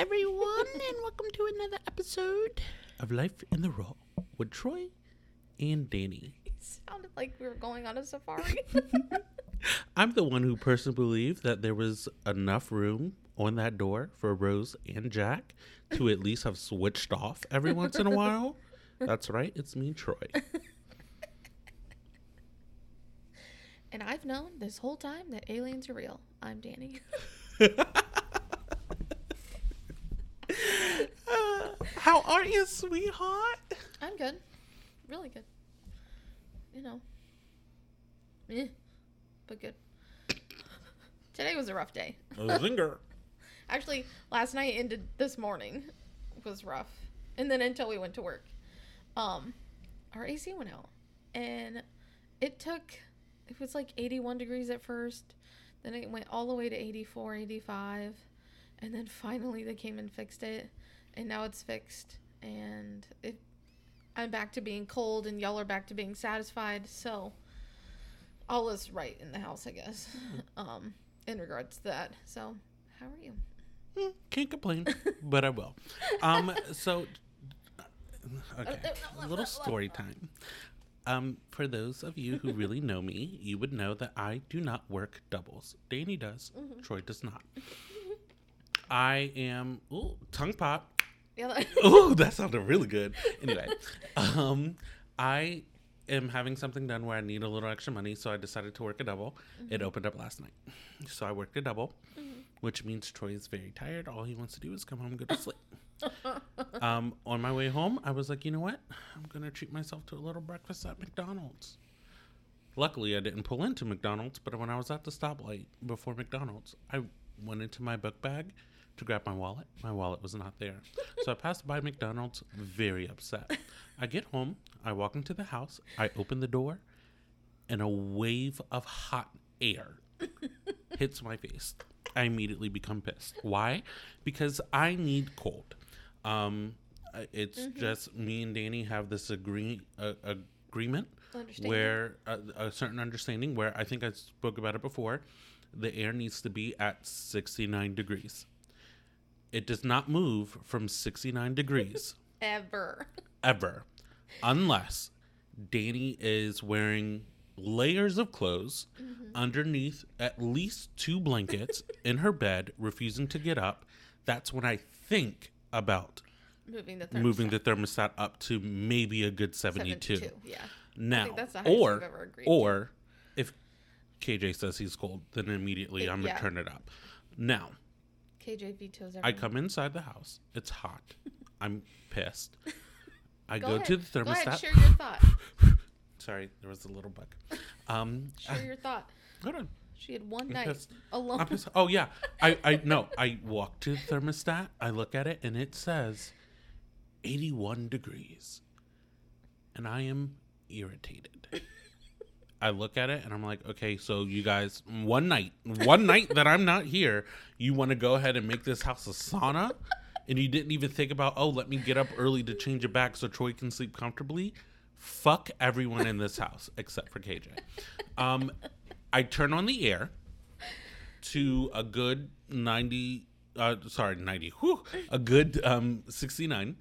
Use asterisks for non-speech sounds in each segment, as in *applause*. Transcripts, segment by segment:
everyone, and welcome to another episode of Life in the Raw with Troy and Dani. *laughs* It sounded like we were going on a safari. *laughs* I'm the one who personally believed that there was enough room on that door for Rose and Jack to at least have switched off every once in a while. *laughs* That's right, it's me, Troy. and I've known this whole time that aliens are real. I'm Dani. Uh, how are you, sweetheart? I'm good. Really good. You know. Eh, but good. Today was a rough day. Zinger. *laughs* Actually, last night ended this morning was rough. And then until we went to work. Um our AC went out. And it took it was like 81 degrees at first. Then it went all the way to 84, 85. And then finally they came and fixed it. And now it's fixed. And it I'm back to being cold and y'all are back to being satisfied. So all is right in the house, I guess. *laughs* Um in regards to that. So how are you? Hmm, Can't complain, but I will. *laughs* Um, so, *laughs* okay, a little story time. Um, for those of you who really know me, you would know that I do not work doubles. Dani does. Troy does not. I am ooh, tongue pop. Yeah, *laughs* Ooh, that sounded really good. Anyway, *laughs* um, I am having something done where I need a little extra money, so I decided to work a double. It opened up last night, so I worked a double, which means Troy is very tired. All he wants to do is come home and go to sleep. um, on my way home, I was like, you know what? I'm gonna treat myself to a little breakfast at McDonald's. Luckily, I didn't pull into McDonald's, but when I was at the stoplight before McDonald's, I went into my book bag to grab my wallet. My wallet was not there. So I passed by McDonald's, very upset. I get home, I walk into the house, I open the door, and a wave of hot air hits my face. I immediately become pissed. Why? Because I need cold. Um, it's just me and Dani have this agree uh, agreement where uh, a certain understanding where I think I spoke about it before. The air needs to be at 69 degrees. It does not move from 69 degrees *laughs* ever. ever unless Dani is wearing layers of clothes mm-hmm. underneath at least two blankets *laughs* in her bed, refusing to get up. That's when I think about Moving the thermostat. moving the thermostat up to maybe a good 72. 72, Yeah. Now, that's the highest or ever agreed to. or if KJ says he's cold, then immediately It- I'm gonna turn it up. Now, KJ vetoes everything. I come inside the house. It's hot. *laughs* I'm pissed. I Go, go, to the Go ahead, thermostat. share your thought. *laughs* Sorry, there was a little bug. *laughs* Um, Share your thought. *sighs* hold on. She had one night pissed. alone. Pissed. Oh yeah, I I no. I walk to the thermostat. I look at it, and it says 81 degrees, and I am irritated. I look at it and I'm like, okay, so you guys, one night, one night that I'm not here, you want to go ahead and make this house a sauna, and you didn't even think about, oh, let me get up early to change it back so Troy can sleep comfortably. Fuck everyone in this house except for KJ. Um, I turn on the air to a good 90 uh sorry 90 whew, a good um 69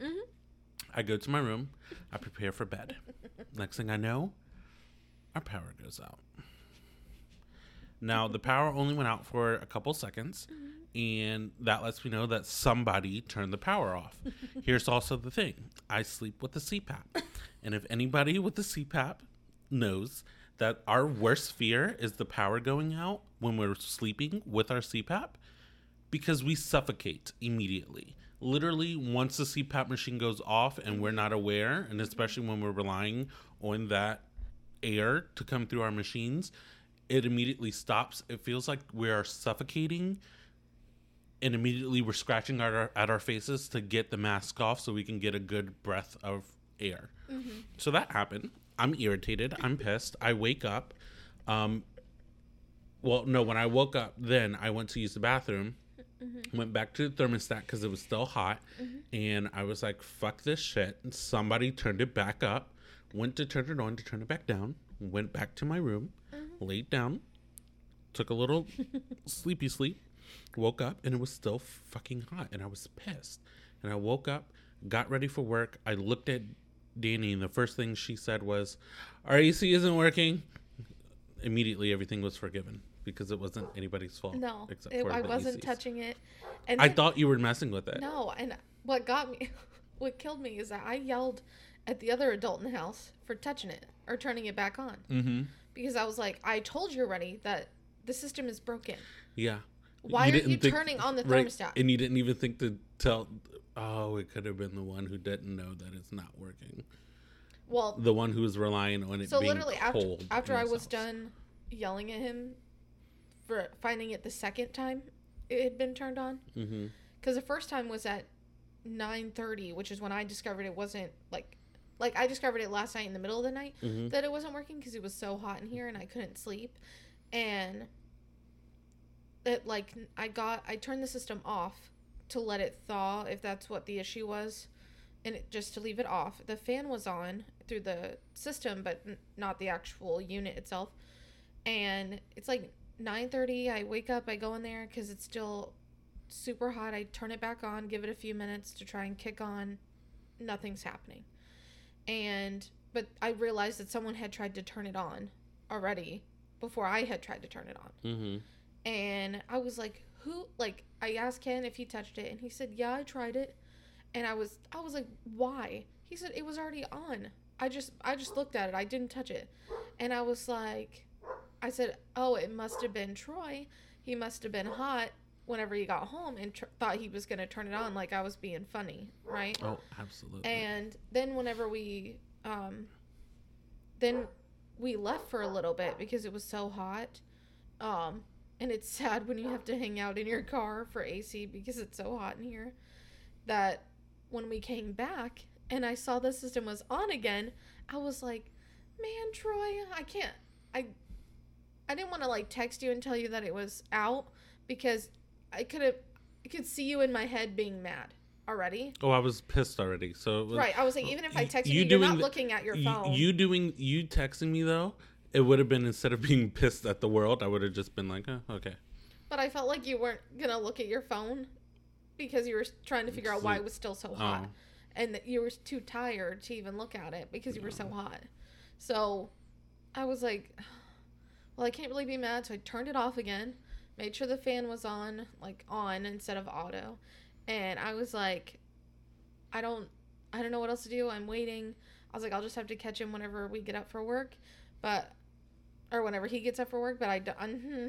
i go to my room i prepare for bed next thing i know our power goes out. Now the power only went out for a couple seconds and that lets me know that somebody turned the power off. *laughs* Here's also the thing. I sleep with the cpap and if anybody with the cpap knows that our worst fear is the power going out when we're sleeping with our CPAP because we suffocate immediately. Literally, once the CPAP machine goes off and we're not aware, and especially when we're relying on that air to come through our machines, it immediately stops. It feels like we are suffocating, and immediately we're scratching at our, at our faces to get the mask off so we can get a good breath of air. Mm-hmm. So that happened. I'm irritated. I'm pissed. I wake up. Um, well, no, when I woke up, then I went to use the bathroom. Mm-hmm. Went back to the thermostat because it was still hot, mm-hmm. and I was like, "Fuck this shit!" And somebody turned it back up. Went to turn it on to turn it back down. Went back to my room, uh-huh. laid down, took a little *laughs* sleepy sleep, Woke up and it was still fucking hot, and I was pissed. And I woke up, got ready for work. I looked at Dani, and the first thing she said was, "Our AC isn't working." Immediately, everything was forgiven because it wasn't anybody's fault. No, except it- for I wasn't ACs. touching it. And I then- thought you were messing with it. no, and what got me, *laughs* what killed me is that I yelled at the other adult in the house for touching it or turning it back on Mm-hmm. because I was like, I told you already that the system is broken. Yeah. Why are didn't you think- turning on the right, thermostat? And you didn't even think to tell. Oh, it could have been the one who didn't know that it's not working. well, The one who was relying on it so being literally after after I was done yelling at him for finding it the second time it had been turned on Mm-hmm. because the first time was at 9:30 which is when I discovered it wasn't like like I discovered it last night in the middle of the night Mm-hmm. that it wasn't working because it was so hot in here and I couldn't sleep. And it like I got I turned the system off to let it thaw if that's what the issue was and it, just to leave it off. The fan was on through the system but n- not the actual unit itself. And it's like 9:30 I wake up I go in there cuz it's still super hot. I turn it back on give it a few minutes to try and kick on. Nothing's happening and but I realized that someone had tried to turn it on already before I had tried to turn it on Mm-hmm. and I was like, "Who?" Like, I asked Ken if he touched it, and he said, "Yeah, I tried it." And I was, I was like, "Why?" He said it was already on. I just, I just looked at it. I didn't touch it, and I was like, I said, "Oh, it must have been Troy. He must have been hot whenever he got home and tr- thought he was gonna turn it on, like I was being funny, right?" Oh, absolutely. And then whenever we um then we left for a little bit because it was so hot. Um and it's *laughs* sad when you have to hang out in your car for AC because it's so hot in here that when we came back and I saw the system was on again, I was like, "Man, Troy, I can't I I didn't want to like text you and tell you that it was out because I could have I could see you in my head being mad already. oh, I was pissed already. So was, Right. I was like, even if I texted you you, you are not looking at your phone. You doing you texting me though, it would have been instead of being pissed at the world, I would have just been like, oh, okay. but I felt like you weren't gonna look at your phone because you were trying to figure out why it was still so hot, Oh. and that you were too tired to even look at it because you were so oh. hot. So, I was like, *sighs* well, I can't really be mad. So I turned it off again, made sure the fan was on, like on instead of auto, and I was like, I don't, I don't know what else to do. I'm waiting. I was like, I'll just have to catch him whenever we get up for work, but or whenever he gets up for work. But I don't, hmm,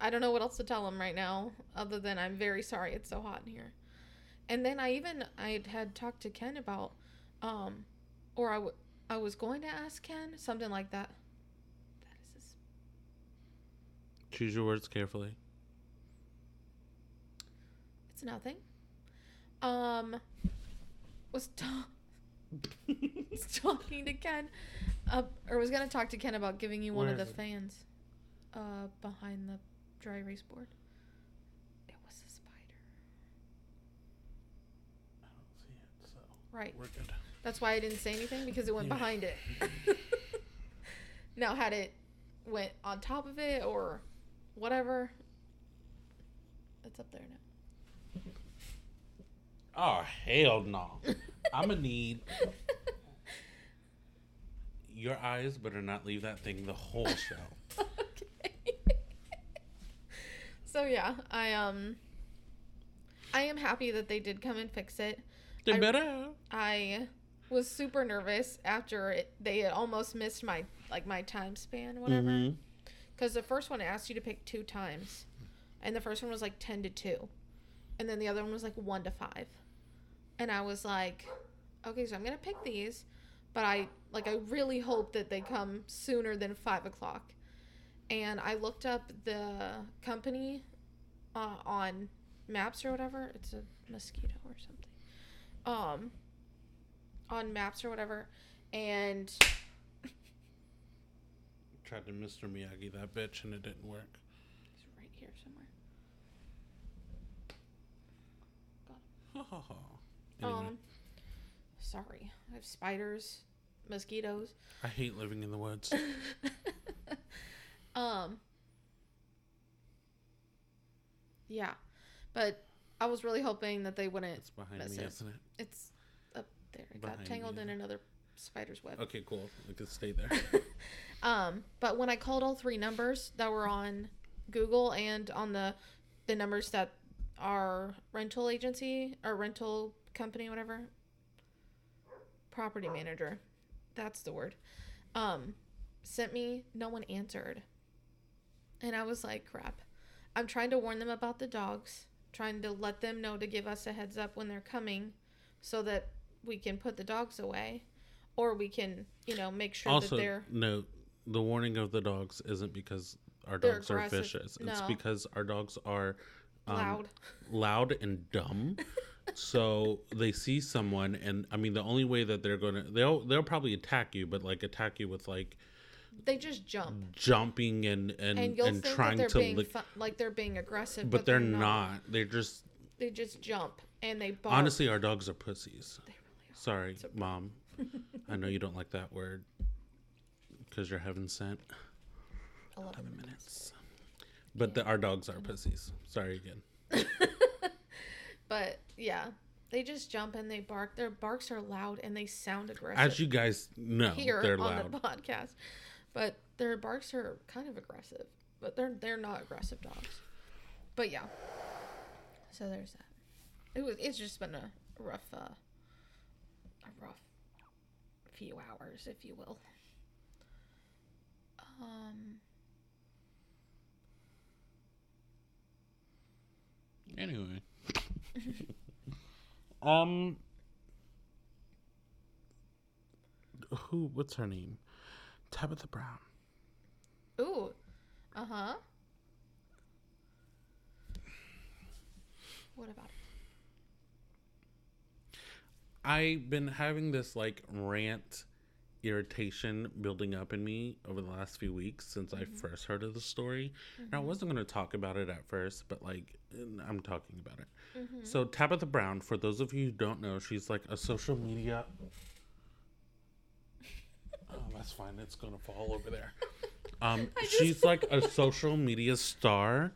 I don't know what else to tell him right now, other than I'm very sorry it's so hot in here. And then I even I had talked to Ken about, um, or I, w- I was going to ask Ken something like that. That is his Choose your words carefully. It's nothing. Um, was ta- *laughs* was talking to Ken, uh, or was gonna talk to Ken about giving you one Where of the it? fans, uh, behind the dry erase board. It was a spider. I don't see it, so Right. we're good. That's why I didn't say anything because it went Yeah. behind it. *laughs* now, had it went on top of it or whatever, it's up there now. Oh hell no! *laughs* I'm gonna need your eyes better not leave that thing the whole *laughs* show. okay. *laughs* so yeah, I um I am happy that they did come and fix it. They I- better. I was super nervous after it, they had almost missed my like my time span whatever. Mhm. Cuz the first one asked you to pick two times. And the first one was like 10 to 2. And then the other one was like 1 to 5. And I was like, okay, so I'm to pick these. But I, like, I really hope that they come sooner than 5 o'clock. And I looked up the company uh, on maps or whatever. It's a mosquito or something. Um, on maps or whatever. And Tried to Mr. Miyagi that bitch and it didn't work. He's right here somewhere. Ha ha ha. Anyway, Um, sorry. I have spiders, mosquitoes. I hate living in the woods. *laughs* um. Yeah, but I was really hoping that they wouldn't. It's behind me, it. isn't it? It's up there. It Behind got tangled you. in another spider's web. Okay, cool. We can stay there. *laughs* Um, but when I called all three numbers that were on Google and on the the numbers that our rental agency or rental company, whatever, property manager, that's the word, um, sent me, no one answered. And I was like, crap. I'm trying to warn them about the dogs, trying to let them know to give us a heads up when they're coming so that we can put the dogs away or we can, you know, make sure also, that they're no, the warning of the dogs isn't because our They're dogs are vicious. It's No. because our dogs are um, loud. *laughs* loud and dumb. *laughs* so they see someone, and I mean, the only way that they're gonna they'll they'll probably attack you, but like attack you with like They just jump. jumping and and And you'll think trying that to they're being lick. fu- like they're being aggressive, but they're not. They're just They just jump and they bark. honestly, our dogs are pussies. they really are. Sorry, So- mom. *laughs* I know you don't like that word because you're heaven sent. 11 Eleven minutes. But the, our dogs are pussies. Sorry again. *laughs* But yeah, they just jump and they bark. Their barks are loud and they sound aggressive. As you guys know, here they're on loud. the podcast, but their barks are kind of aggressive. But they're they're not aggressive dogs. But yeah, so there's that. It was it's just been a rough uh, a rough few hours, if you will. Um. Anyway. *laughs* um. Who? What's her name? Tabitha Brown. Ooh. Uh huh. What about it? I've been having this like rant irritation building up in me over the last few weeks since I mm-hmm. first heard of the story. And I mm-hmm. wasn't going to talk about it at first, but like I'm talking about it. Mm-hmm. So Tabitha Brown, for those of you who don't know, she's like a social media *laughs* Oh, that's fine. It's going to fall over there. *laughs* Um she's like a social media star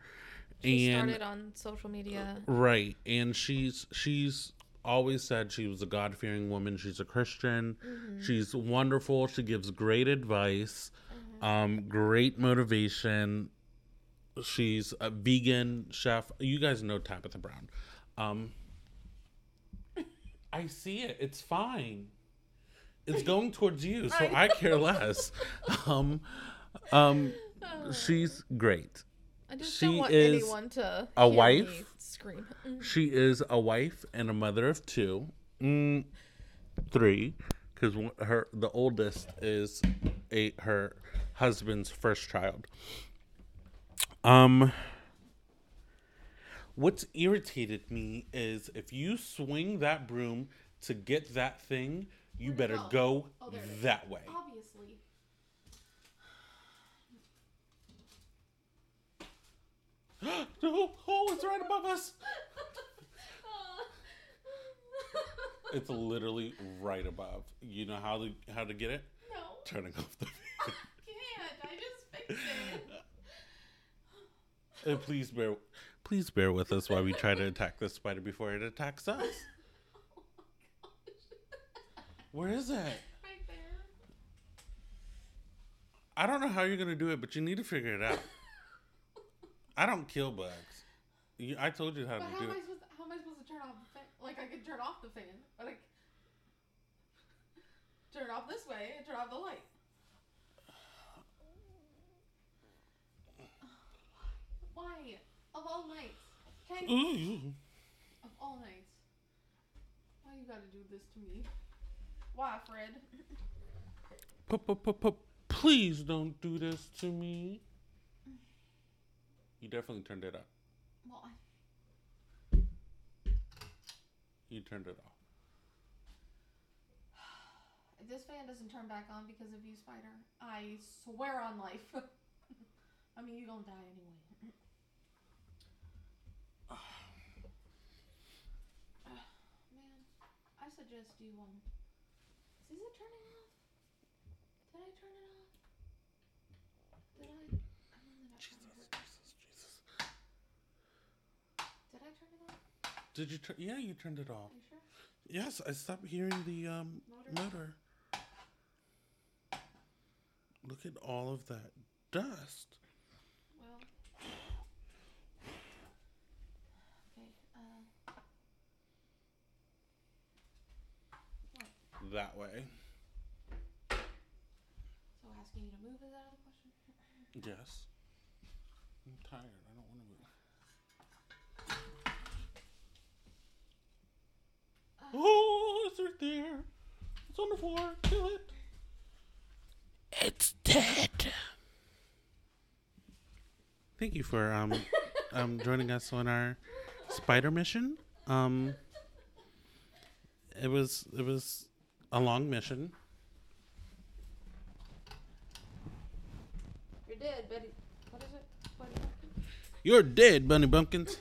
She and started on social media. Right. And she's she's always said she was a God fearing woman. She's a Christian. She's wonderful. She gives great advice, um, great motivation. She's a vegan chef. You guys know Tabitha Brown. Um, *laughs* I see it. It's fine. It's going towards you, so I I care less. *laughs* Um, um, she's great. I just she don't want is anyone to a hear me wife. Scream. Mm. She is a wife and a mother of two, mm, three, because her the oldest is a her husband's first child. Um, what's irritated me is if you swing that broom to get that thing, you better go? go Oh, there it is. that way. Obviously. No, oh, it's right above us. *laughs* It's literally right above. You know how to how to get it? no, Turning off the I *laughs* can't. I just fixed it. And please bear please bear with us while we try to attack this spider before it attacks us. *laughs* Oh. Where is it? Right there. I don't know how you're gonna do it, but you need to figure it out. I don't kill bugs. You, I told you how But to how do am I it. supposed how am I supposed to turn off the fan? Like I could turn off the fan, but like turn off this way and turn off the light. Why? Of all nights. Okay? Of all nights. Why you gotta do this to me? Why, Fred? Please don't do this to me. You definitely turned it up. Why? You turned it off. if *sighs* this fan doesn't turn back on because of you, Spider, I swear on life. *laughs* I mean, you gonna die anyway. *sighs* *sighs* Man, I suggest you um. Is it turning off? Did I turn it off? Did I? I don't think I turned it off. Jesus, Jesus, Jesus. Did you turn? Yeah, you turned it off. Yes, I stopped hearing the um, motor. Look at all of that dust. Well. Okay. Uh, That way. so asking you to move is out of the question. Yes. I'm tired. I don't want to move. Oh, it's right there. It's on the floor. Kill it. It's dead. Thank you for um um joining us on our spider mission. Um it was it was a long mission. You're dead, Betty. What is it? Betty Bumpkin? You're dead, Bunny Bumpkins.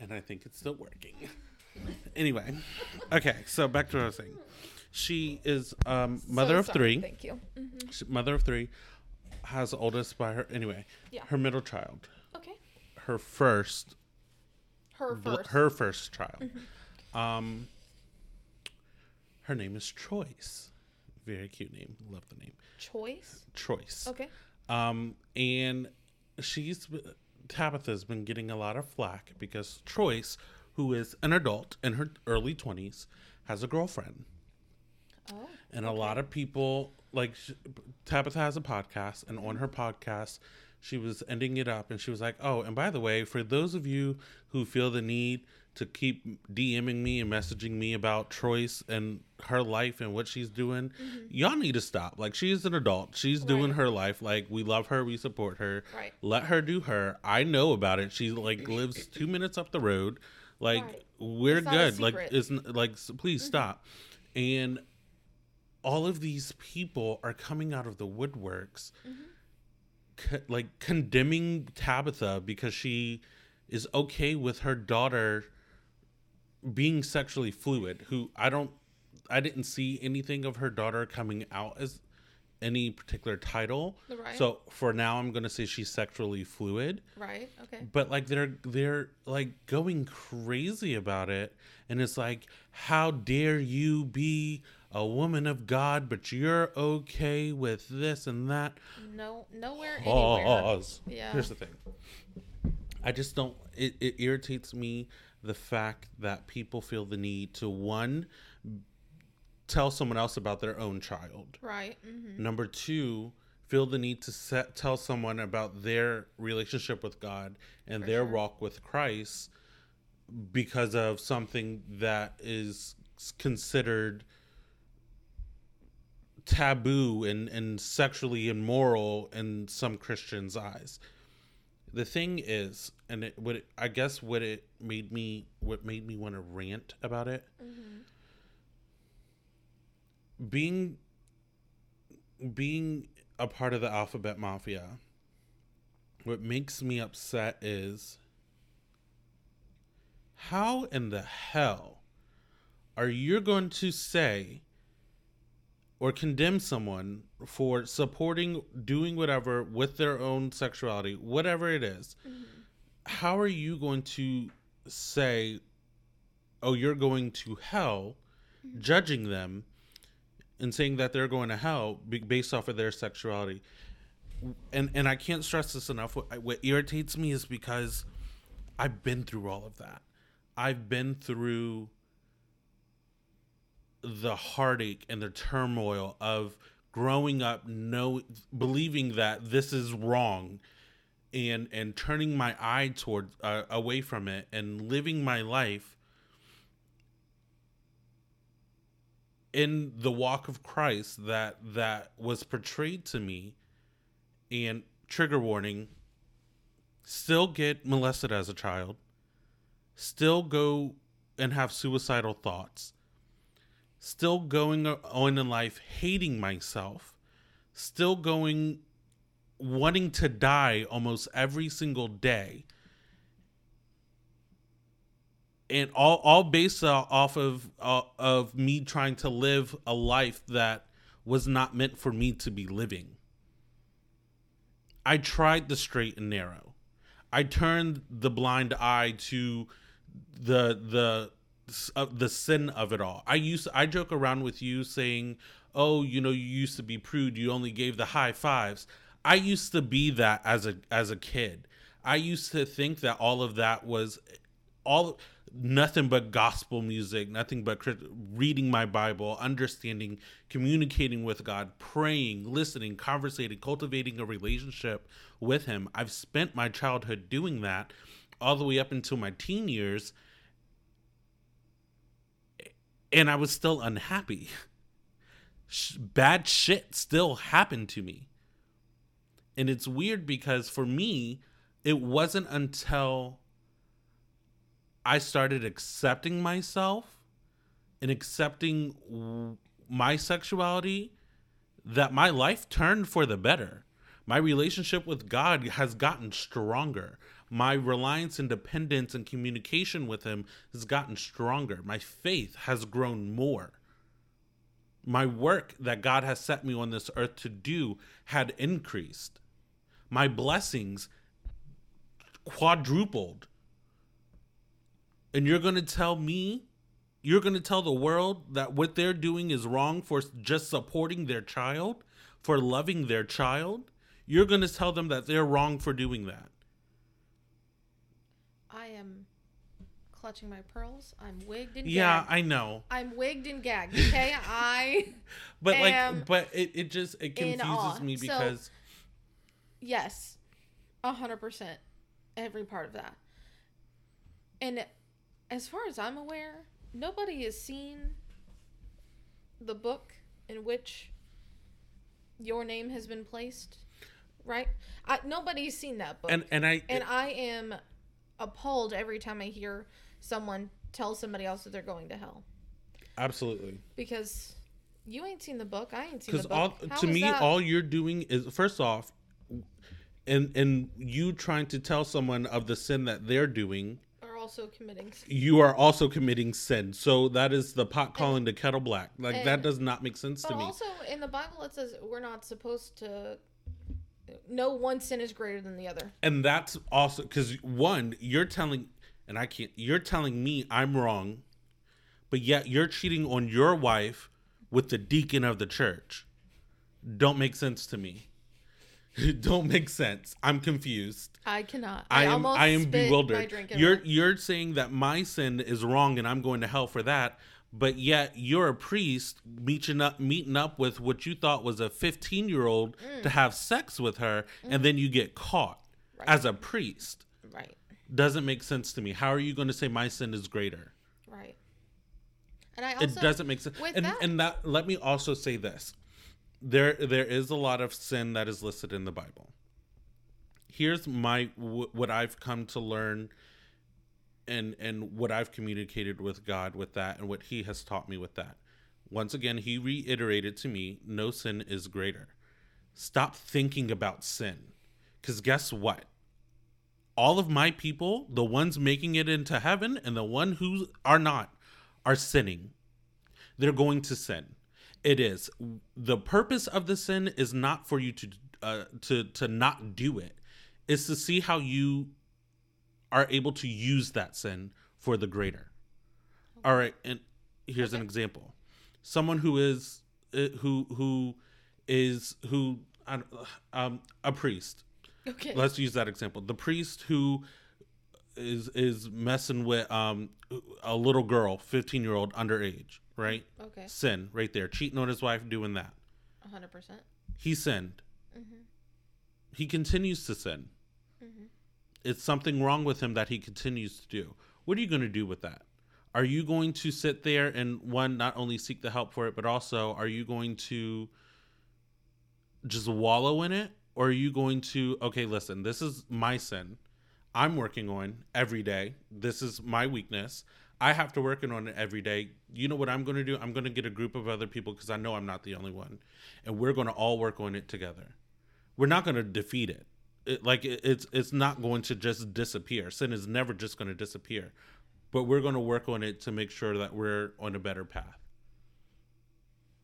And I think it's still working. *laughs* anyway, okay, so back to what I was saying. She is um, mother So of sorry, three. Thank you. Mhm. She- mother of three. Has the oldest by her. Anyway, Yeah. her middle child. Okay. Her first. Her bl- first. Her first child. Um. Her name is Choyce. Very cute name. Love the name. choice. Choyce. Okay. Um, and she's Tabitha's been getting a lot of flack because Choyce, who is an adult in her early twenties, has a girlfriend, Oh. and a lot of people like Tabitha has a podcast, and on her podcast, she was ending it up, and she was like, "Oh, and by the way, for those of you who feel the need." To keep DMing me and messaging me about Choyce and her life and what she's doing, y'all need to stop. Like she's an adult, she's doing her life. Like we love her, we support her. Right. Let her do her. I know about it. She like *laughs* lives two minutes up the road. Like Right. we're It's good. Like it's like please stop. And all of these people are coming out of the woodworks, co- like condemning Tabitha because she is okay with her daughter being sexually fluid. Who I don't, I didn't see anything of her daughter coming out as any particular title. Right. So for now, I'm gonna say she's sexually fluid Right. Okay. but like they're they're like going crazy about it and it's like how dare you be a woman of god but you're okay with this and that No. Nowhere. Anywhere. pause Yeah. here's the thing i just don't it, it irritates me the fact that people feel the need to one tell someone else about their own child Right. Mm-hmm. Number two, feel the need to set, tell someone about their relationship with God and For their sure. walk with Christ because of something that is considered taboo and, and sexually immoral in some Christians' eyes. The thing is, and it what it, I guess what it made me what made me want to rant about it Mm-hmm. being being a part of the alphabet mafia what makes me upset is how in the hell are you going to say or condemn someone for supporting doing whatever with their own sexuality whatever it is mm-hmm. how are you going to say oh you're going to hell mm-hmm. judging them and saying that they're going to hell based off of their sexuality. And and I can't stress this enough. What, what irritates me is because I've been through all of that. I've been through the heartache and the turmoil of growing up know believing that this is wrong and and turning my eye toward uh, away from it and living my life in the walk of Christ that that was portrayed to me and trigger warning still get molested as a child still go and have suicidal thoughts still going on in life hating myself still going wanting to die almost every single day and all all based off of uh, of me trying to live a life that was not meant for me to be living. I tried the straight and narrow. I turned the blind eye to the the uh, the sin of it all. I used I joke around with you saying, "Oh, you know, you used to be prude. You only gave the high fives. I used to be that as a as a kid. I used to think that all of that was all nothing but gospel music, nothing but reading my Bible, understanding, communicating with God, praying, listening, conversating, cultivating a relationship with Him. I've spent my childhood doing that all the way up until my teen years, and I was still unhappy. Bad shit still happened to me. And it's weird because for me, it wasn't until I started accepting myself and accepting my sexuality that my life turned for the better. My relationship with God has gotten stronger. My reliance and dependence and communication with Him has gotten stronger. My faith has grown more. My work that God has set me on this earth to do had increased my blessings quadrupled. And you're going to tell me, you're going to tell the world that what they're doing is wrong for just supporting their child, for loving their child? You're going to tell them that they're wrong for doing that. I am clutching my pearls. I'm wigged and gagged. yeah, gagged. I know. I'm wigged and gagged. *laughs* Okay, I. *laughs* but like, but it, it just it confuses me because. So, Yes, a hundred percent, every part of that. And as far as I'm aware, nobody has seen the book in which your name has been placed, right? I, nobody's seen that book, and and I and I am appalled every time I hear someone tell somebody else that they're going to hell. Absolutely, because you ain't seen the book. I ain't seen the book. Because all to me, that? all you're doing is first off, and and you trying to tell someone of the sin that they're doing are also committing sin. you are also committing sin so that is the pot calling and, the kettle black like and, that does not make sense to me also in the bible it says we're not supposed to no one sin is greater than the other and that's also because one you're telling and i can't you're telling me i'm wrong but yet you're cheating on your wife with the deacon of the church don't make sense to me *laughs* don't make sense. I'm confused. I cannot. I, I am I am bewildered. You're you're saying that my sin is wrong and I'm going to hell for that, but yet you're a priest meeting up meeting up with what you thought was a 15 year old mm. to have sex with her, mm. and then you get caught right. as a priest. Right. Doesn't make sense to me. How are you going to say my sin is greater? Right. And I also, it doesn't make sense. And that, and that let me also say this there there is a lot of sin that is listed in the Bible. Here's my what I've come to learn and and what I've communicated with God with that and what he has taught me with that. Once again, he reiterated to me, no sin is greater. Stop thinking about sin. Cuz guess what? All of my people, the ones making it into heaven and the one who are not, are sinning. They're going to sin it is. The purpose of the sin is not for you to uh, to to not do it. It's to see how you are able to use that sin for the greater. Okay. All right, and here's okay. an example. Someone who is uh, who who is who um a priest. Okay. Let's use that example. The priest who is is messing with um a little girl, 15 year old underage right? Okay. Sin right there. Cheating on his wife, doing that. 100%. He sinned. Mm-hmm. He continues to sin. Mm-hmm. It's something wrong with him that he continues to do. What are you going to do with that? Are you going to sit there and one not only seek the help for it, but also are you going to just wallow in it? Or are you going to, okay, listen, this is my sin. I'm working on every day. This is my weakness. I have to work on it every day. You know what I'm going to do? I'm going to get a group of other people because I know I'm not the only one, and we're going to all work on it together. We're not going to defeat it. It like it, it's it's not going to just disappear. Sin is never just going to disappear, but we're going to work on it to make sure that we're on a better path.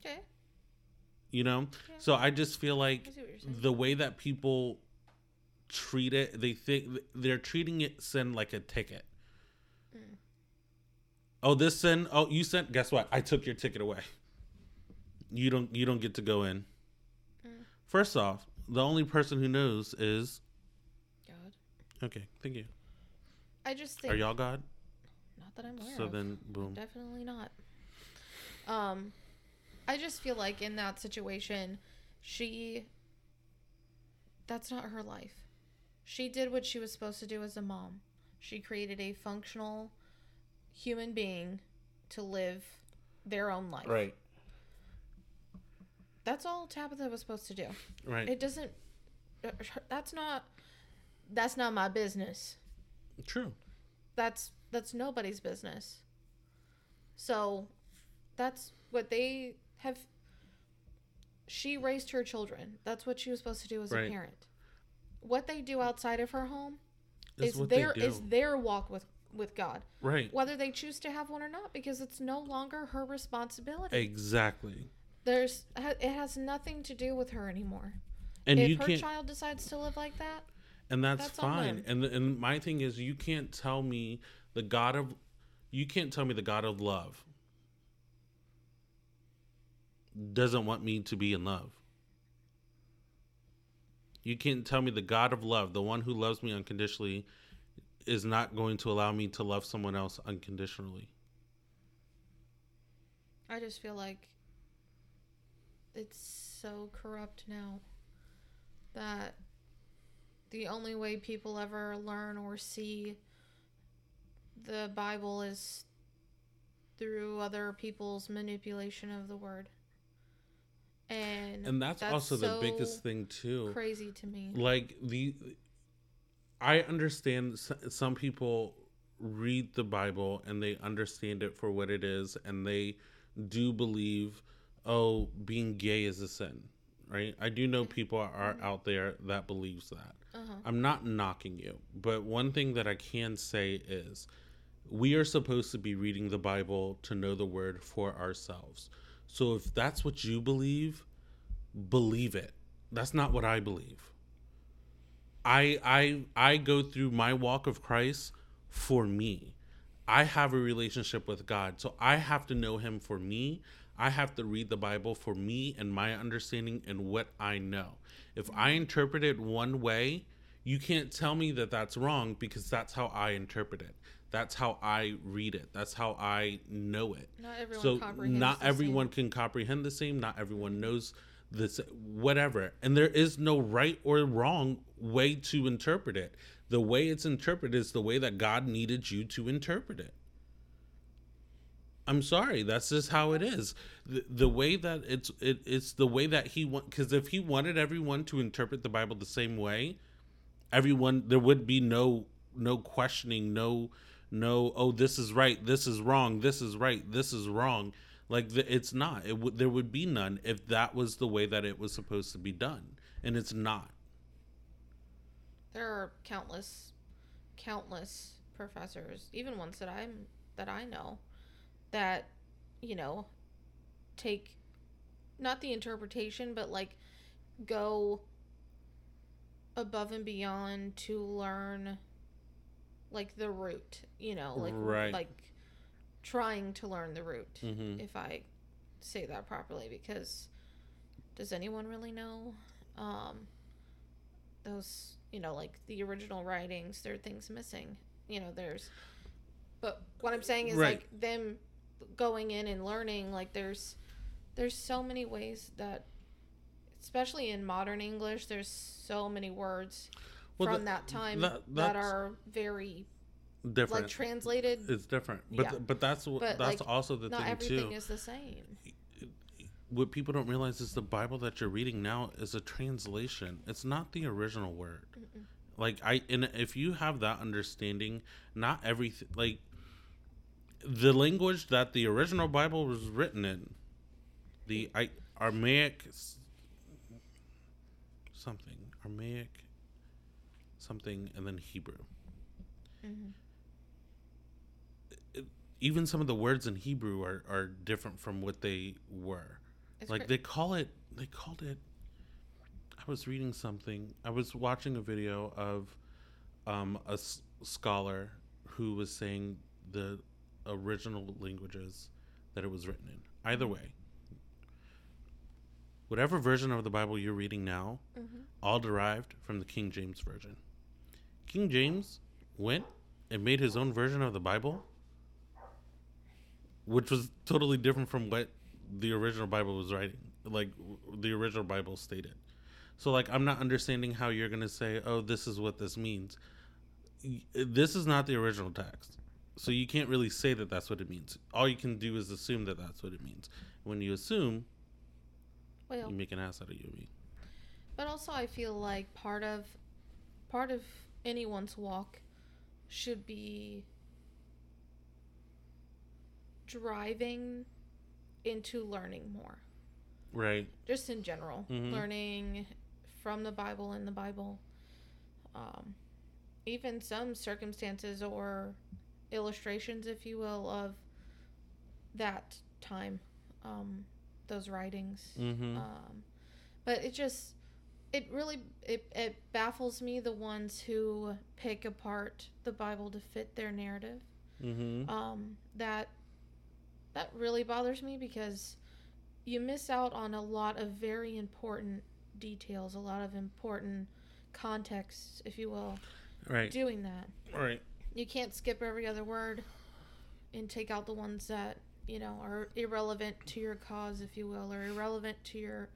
Okay. You know, so I just feel like the way that people treat it. They think they're treating it sin like a ticket. Oh, this sin. Oh, you sent. Guess what? I took your ticket away. You don't. You don't get to go in. First off, the only person who knows is. God. Okay, thank you. I just think Are y'all God? not that I'm aware So of. then, boom. Definitely not. Um, I just feel like in that situation, she. That's not her life. She did what she was supposed to do as a mom. She created a functional human being to live their own life. Right. That's all Tabitha was supposed to do. Right. It doesn't. uh, That's not. That's not my business. True. that's that's nobody's business. So that's what they have she raised her children. That's what she was supposed to do as Right. a parent. What they do outside of her home Is is their is their walk with with God. right. Whether they choose to have one or not because it's no longer her responsibility. Exactly. There's it has nothing to do with her anymore. And if her child decides to live like that, and that's, That's fine. and and my thing is you can't tell me the god of you can't tell me the god of love doesn't want me to be in love. You can't tell me the god of love the one who loves me unconditionally is not going to allow me to love someone else unconditionally. I just feel like it's so corrupt now that the only way people ever learn or see the Bible is through other people's manipulation of the word. And and that's, also the biggest thing too crazy to me. like the i understand some people read the bible and they understand it for what it is and they do believe oh being gay is a sin right i do know people are out there that believes that Uh-huh. i'm not knocking you but one thing that i can say is we are supposed to be reading the bible to know the word for ourselves so if that's what you believe believe it that's not what i believe I I I go through my walk of Christ for me. I have a relationship with God, so I have to know him for me. I have to read the Bible for me and my understanding and what I know. If I interpret it one way, you can't tell me that that's wrong because that's how I interpret it. That's how I read it. That's how I know it Not everyone so comprehends not the same. everyone can comprehend the same not everyone knows this whatever and there is no right or wrong way to interpret it the way it's interpreted is the way that god needed you to interpret it i'm sorry that's just how it is. The, the way that it's it, it's the way that he want because if he wanted everyone to interpret the bible the same way everyone there would be no no questioning no no oh this is right this is wrong this is right this is wrong. Like the, it's not. It would there would be none if that was the way that it was supposed to be done and it's not. There are countless, countless professors, even ones that I'm that I know, that you know, take not the interpretation, but like go above and beyond to learn like the root. You know, like Right. like trying to learn the root, Mhm. if I say that properly, because does anyone really know? Um, those you know like the original writings there are things missing you know there's but what i'm saying is Right. like them going in and learning like there's there's so many ways that especially in modern english there's so many words Well, from that- that, time that- that, are very different. like translated. It's different. But Yeah. but that's what But, that's like, also the not thing everything too is the same. What people don't realize is the bible that you're reading now is a translation. It's not the original word. Like i and if you have that understanding not everything like the language that the original bible was written in the I, aramaic something aramaic something and then hebrew Mhm. It- even some of the words in hebrew are, are different from what they were It's like they call it they called it I was reading something. I was watching a video of um, a s- scholar who was saying the original languages that it was written in. Either way, whatever version of the Bible you're reading now, Mm-hmm. all derived from the King James version. King James went and made his own version of the Bible, which was totally different from what the original Bible was writing, like the original Bible stated. So, like, I'm not understanding how you're going to say, oh, this is what this means. This is not the original text. So, you can't really say that that's what it means. All you can do is assume that that's what it means. When you assume, Well, you make an ass out of you me. but also I feel like part of part of anyone's walk should be driving into learning more. Right. Just in general, Mhm. learning from the Bible in the Bible. Um, even some circumstances or illustrations, if you will, of that time, um, those writings. Mm-hmm. Um, but it just, it really, it, it baffles me the ones who pick apart the Bible to fit their narrative. mm-hmm. Um, that, that really bothers me because you miss out on a lot of very important details, a lot of important contexts, if you will, Right. doing that. Right. You can't skip every other word and take out the ones that, you know, are irrelevant to your cause, if you will, or irrelevant to your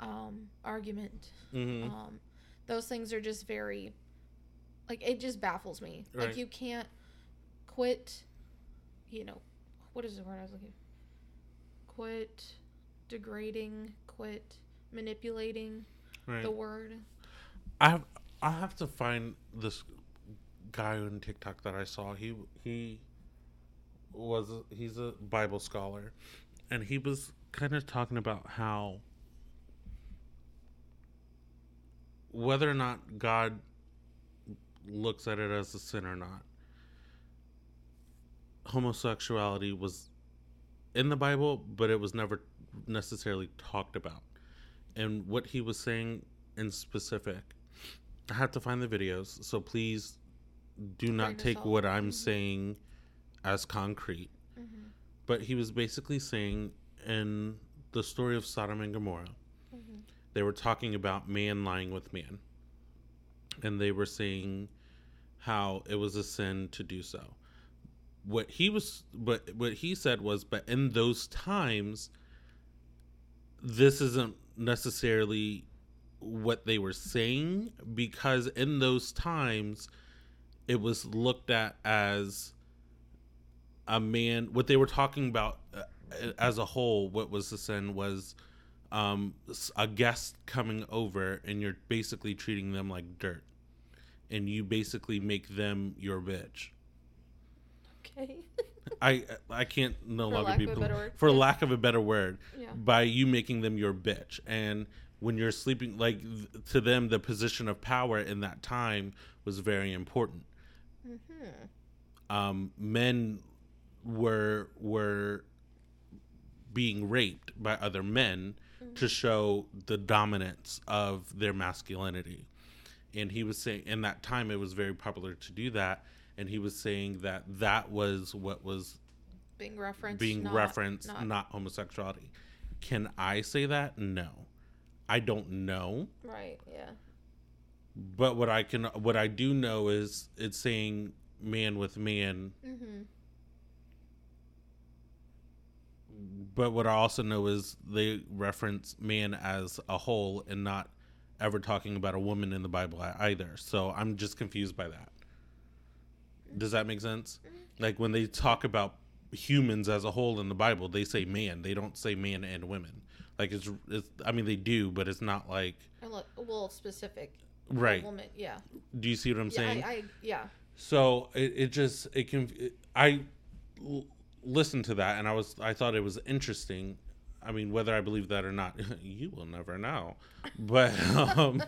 um, argument. Mm-hmm. Um, those things are just very, like, it just baffles me. Right. Like, you can't quit, you know, what is the word I was looking Quit degrading, quit manipulating right. the word. I have I have to find this guy on TikTok that I saw. He he was he's a Bible scholar, and he was kind of talking about how whether or not God looks at it as a sin or not, homosexuality was in the Bible, but it was never necessarily talked about. And what he was saying in specific, I have to find the videos, so please do not take what I'm Mhm. saying as concrete. Mm-hmm. But he was basically saying in the story of Sodom and Gomorrah, Mm-hmm. they were talking about man lying with man. And they were saying how it was a sin to do so. What he was but what he said was but in those times this isn't necessarily what they were saying because in those times it was looked at as a man what they were talking about uh, as a whole what was the sin was um, a guest coming over and you're basically treating them like dirt and you basically make them your bitch Okay. *laughs* i i can't no For longer be better for yeah. lack of a better word yeah. by you making them your bitch and when you're sleeping like th- to them the position of power in that time was very important Mm-hmm. um, men were were being raped by other men to show the dominance of their masculinity and he was saying in that time it was very popular to do that and he was saying that that was what was Being referenced. being not- referenced not- not homosexuality can i say that no i don't know Right. Yeah. But what i can what i do know is it's saying man with man Mm-hmm. but what I also know is they reference man as a whole and not ever talking about a woman in the Bible either. So I'm just confused by that. Does that make sense? Like when they talk about humans as a whole in the Bible, they say man. They don't say man and women. Like it's, it's I mean they do, but it's not like well, specific. Right. Woman. Yeah. Do you see what I'm Yeah. saying? I, I. Yeah. So it, it just it can it, I l- listened to that and I was I thought it was interesting. I mean, whether I believe that or not, *laughs* you will never know. But *laughs* um,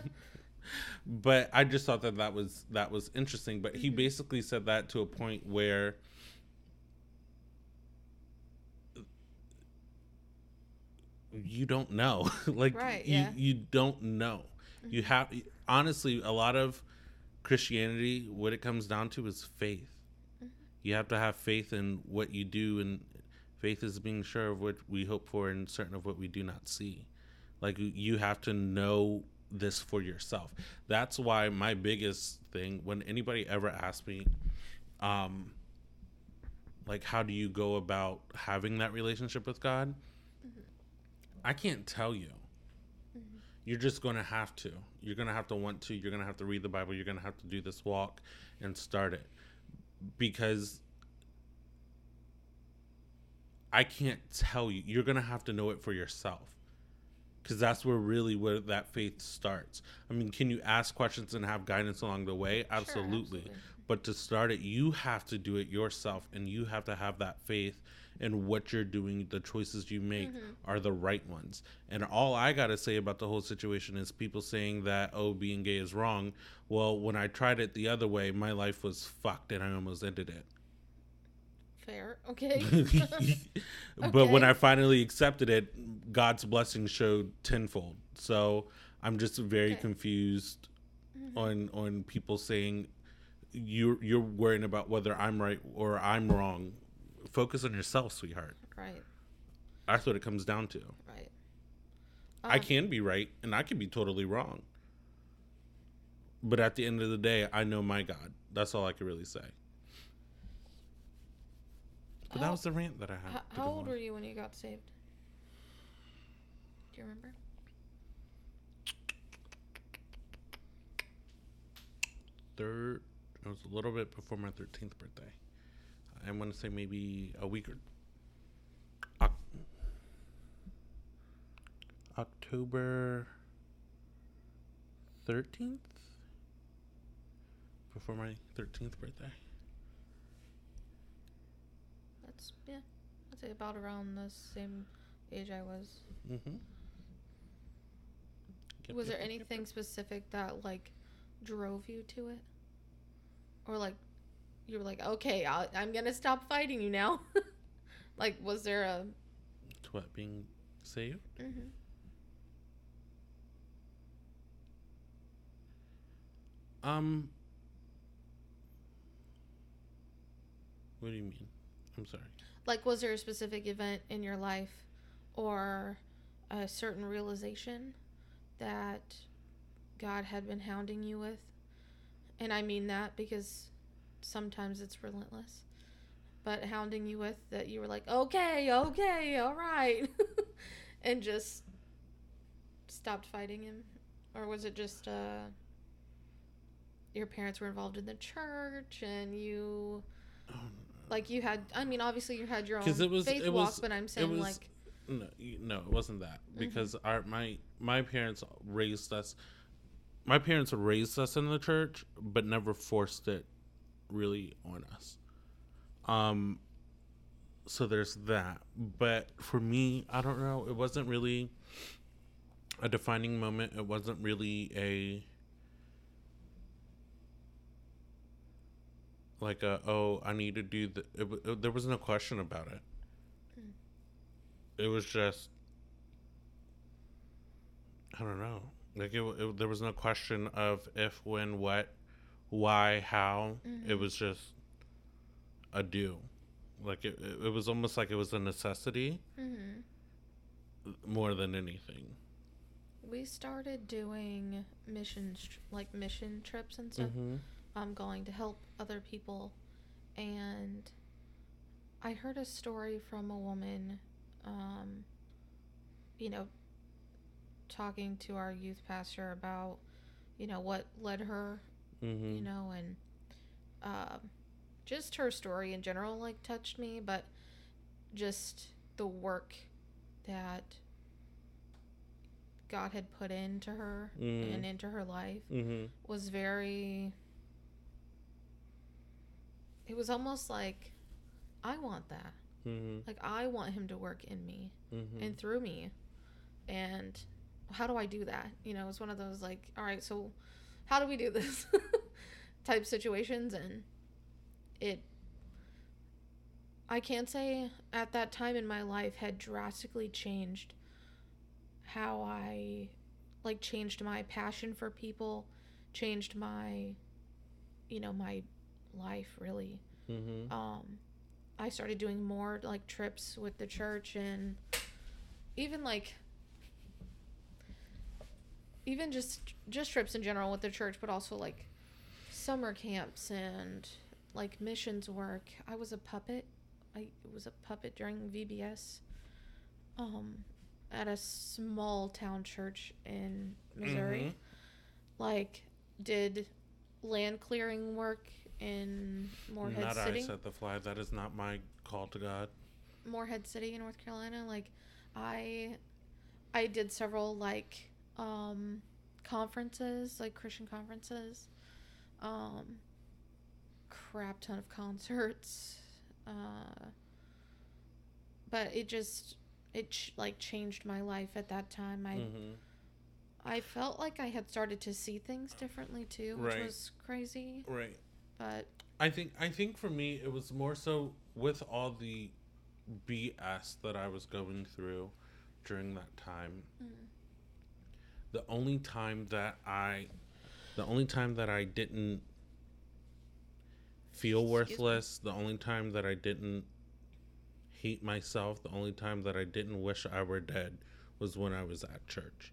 but I just thought that that was that was interesting. But he basically said that to a point where you don't know, *laughs* like Right, you yeah. you don't know. You have honestly a lot of Christianity. What it comes down to is faith. You have to have faith in what you do, and faith is being sure of what we hope for and certain of what we do not see. Like you have to know this for yourself. That's why my biggest thing when anybody ever asks me, um, like how do you go about having that relationship with God? Mm-hmm. I can't tell you. Mm-hmm. You're just going to have to. You're going to have to want to. You're going to have to read the Bible. You're going to have to do this walk and start it. Because I can't tell you. You're going to have to know it for yourself because that's where really where that faith starts. I mean, can you ask questions and have guidance along the way? Absolutely. Sure, absolutely. But to start it, you have to do it yourself and you have to have that faith in what you're doing, the choices you make mm-hmm. are the right ones. And all I got to say about the whole situation is people saying that, oh, being gay is wrong. Well, when I tried it the other way, my life was fucked and I almost ended it. Fair. Okay. *laughs* *laughs* but okay. when I finally accepted it, God's blessing showed tenfold. So I'm just very okay. confused mm-hmm. on on people saying you're you're worrying about whether I'm right or I'm wrong. Focus on yourself, sweetheart. Right. That's what it comes down to. Right. Um, I can be right and I can be totally wrong. But at the end of the day, I know my God. That's all I can really say. But how, that was the rant that I had. How, how old on. were you when you got saved? Do you remember? Third, it was a little bit before my 13th birthday. I want to say maybe a week or October 13th before my 13th birthday that's yeah. I'd say about around the same age I was. Mm-hmm. Yep, was yep, there yep, anything specific that like drove you to it, or like you were like, okay, i am gonna stop fighting you now? *laughs* like, was there a? To what being saved? Mm-hmm. Um. What do you mean? I'm sorry. Like, was there a specific event in your life or a certain realization that God had been hounding you with? And I mean that because sometimes it's relentless. But hounding you with that you were like, okay, okay, all right. *laughs* and just stopped fighting him? Or was it just uh, your parents were involved in the church and you. Oh, like you had, I mean, obviously you had your own it was, faith it walk, was, but I'm saying was, like, no, no, it wasn't that mm-hmm. because mm-hmm. our my my parents raised us. My parents raised us in the church, but never forced it really on us. Um, so there's that. But for me, I don't know. It wasn't really a defining moment. It wasn't really a like a oh I need to do the it, it, there was no question about it. Hmm. It was just I don't know. Like it, it, there was no question of if, when, what, why, how. Mm-hmm. It was just a do. Like it, it was almost like it was a necessity mm-hmm. more than anything. We started doing missions, like mission trips and stuff. Mm-hmm I'm going to help other people. And I heard a story from a woman, um, you know, talking to our youth pastor about, you know, what led her, mm-hmm. you know, and uh, just her story in general, like, touched me, but just the work that God had put into her mm-hmm. and into her life mm-hmm. was very it was almost like I want that. Mm-hmm. Like I want him to work in me mm-hmm. and through me. And how do I do that? You know, it's one of those like, all right, so how do we do this *laughs* type situations and it I can't say at that time in my life had drastically changed how I like changed my passion for people, changed my you know, my life really. Mm-hmm. Um I started doing more like trips with the church and even like even just just trips in general with the church, but also like summer camps and like missions work. I was a puppet. I was a puppet during VBS. Um, at a small town church in Missouri. Mhm. Like, did land clearing work in Morehead Not City. I set the fly. That is not my call to God. Morehead City in North Carolina. Like I I did several like um conferences, like Christian conferences. Um crap ton of *laughs* concerts. Uh but it just it ch- like changed my life at that time. I Mm-hmm. I felt like I had started to see things differently too, which Right. was crazy. Right. But I think I think for me it was more so with all the BS that I was going through during that time. Mm. The only time that I the only time that I didn't feel worthless, the only time that I didn't hate myself, the only time that I didn't wish I were dead was when I was at church.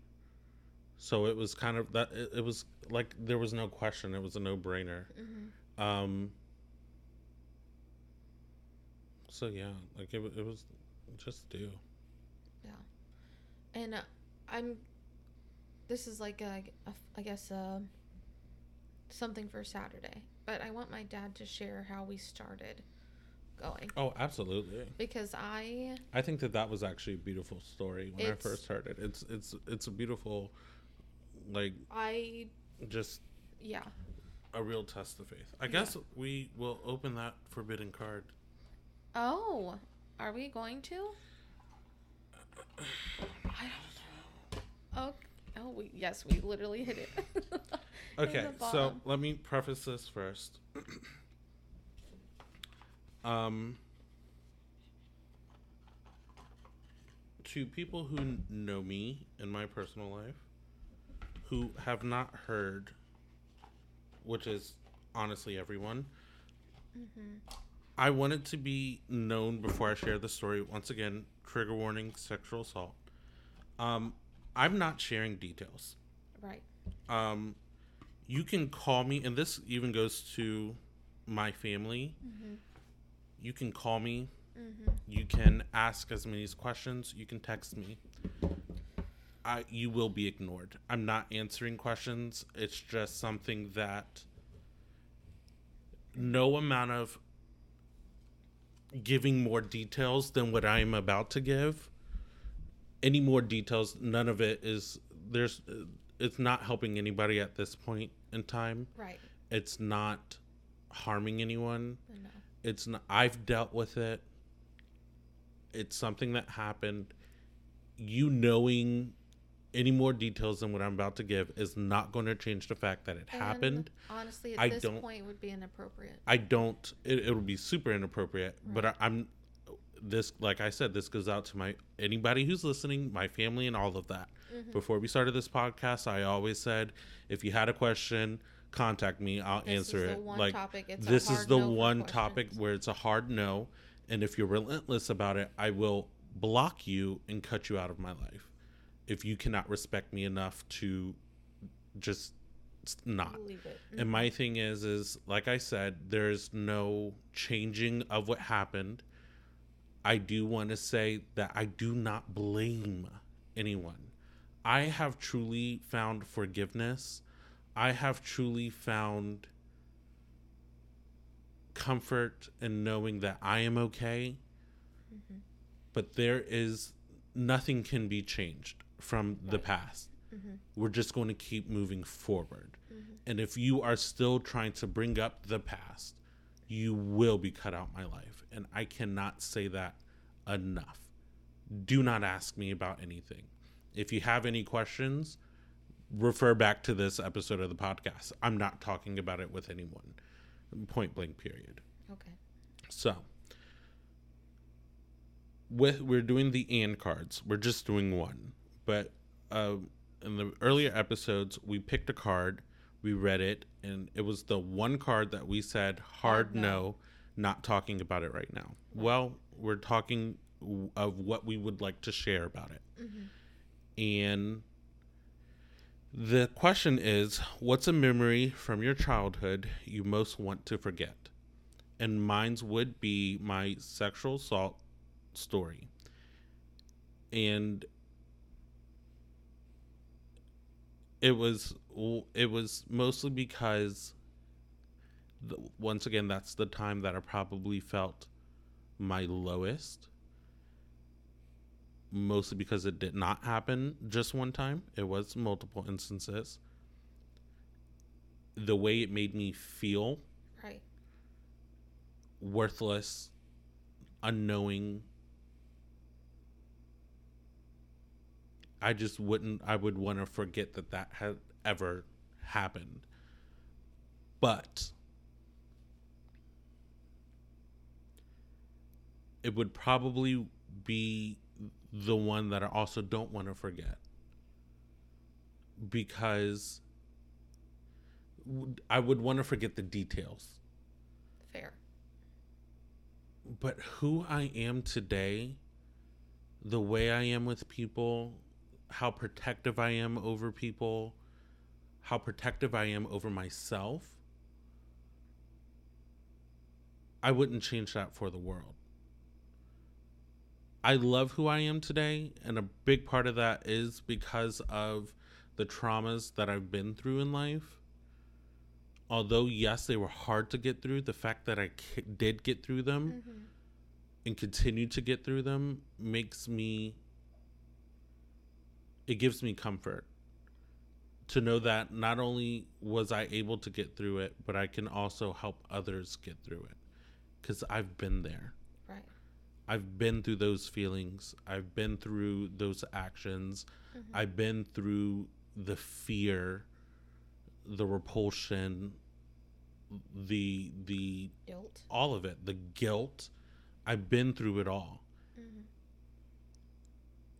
So it was kind of that it, it was like there was no question, it was a no-brainer. mhm. Um. So yeah, like it, it was just do. Yeah. And uh, I'm. This is like a, a I guess uh something for Saturday, but I want my dad to share how we started going Oh, absolutely. because I I think that that was actually a beautiful story when I first heard it. It's it's it's a beautiful, like I just yeah a real test of faith. I Yeah. guess we will open that forbidden card. oh are we going to *sighs* I don't know oh oh we yes we literally hit it *laughs* Okay, so let me preface this first. *clears throat* um, to people who know me in my personal life, who have not heard, which is honestly everyone, Mhm. I wanted to be known before I share the story. Once again, trigger warning: sexual assault. Um, I'm not sharing details right um, you can call me, and this even goes to my family. Mhm. You can call me. Mhm. You can ask as many questions. You can text me. I, you will be ignored. I'm not answering questions. It's just something that no amount of giving more details than what I am about to give, any more details, none of it is there's it's not helping anybody at this point in time. right. It's not harming anyone. No it's not i've dealt with it. It's something that happened. You knowing any more details than what i'm about to give is not going to change the fact that it And happened. honestly at I this don't- point would be inappropriate. I don't it, it would be super inappropriate but I, i'm this like i said this goes out to my anybody who's listening my family and all of that. Mm-hmm. before we started this podcast i always said if you had a question contact me i'll This is answer it. like this is the no one topic where it's a hard no and if you're relentless about it i will block you and cut you out of my life if you cannot respect me enough to just not. It. and my thing is is like i said there's no changing of what happened i do want to say that i do not blame anyone i have truly found forgiveness i have truly found comfort in knowing that i am okay Mhm. but there is nothing can be changed from the past Mhm. we're just going to keep moving forward Mhm. and if you are still trying to bring up the past, you will be cut out my life. And I cannot say that enough. Do not ask me about anything. If you have any questions, refer back to this episode of the podcast. I'm not talking about it with anyone. Point blank period. Okay. So, with we're doing the and cards. We're just doing one, but uh, in the earlier episodes, we picked a card, we read it, and it was the one card that we said hard no. no, not talking about it right now. Well, we're talking of what we would like to share about it. Mm-hmm. And the question is what's a memory from your childhood you most want to forget? And mine's would be my sexual assault story. And it was it was mostly because the, once again that's the time that I probably felt my lowest. Mostly because it did not happen just one time. It was multiple instances. The way it made me feel Right. worthless unknowing i just wouldn't i would want to forget that that had ever happened. But it would probably be the one that i also don't want to forget. Because I would want to forget the details. Fair. but who I am today, the way I am with people, how protective I am over people, how protective I am over myself, I wouldn't change that for the world. I love who I am today, and a big part of that is because of the traumas that I've been through in life although yes they were hard to get through the fact that i did get through them Mm-hmm. and continue to get through them makes me it gives me comfort to know that not only was i able to get through it but i can also help others get through it because i've been there Right. I've been through those feelings. I've been through those actions. Mm-hmm. I've been through the fear, the repulsion, the the Guilt. all of it, the guilt. I've been through it all. Mm-hmm.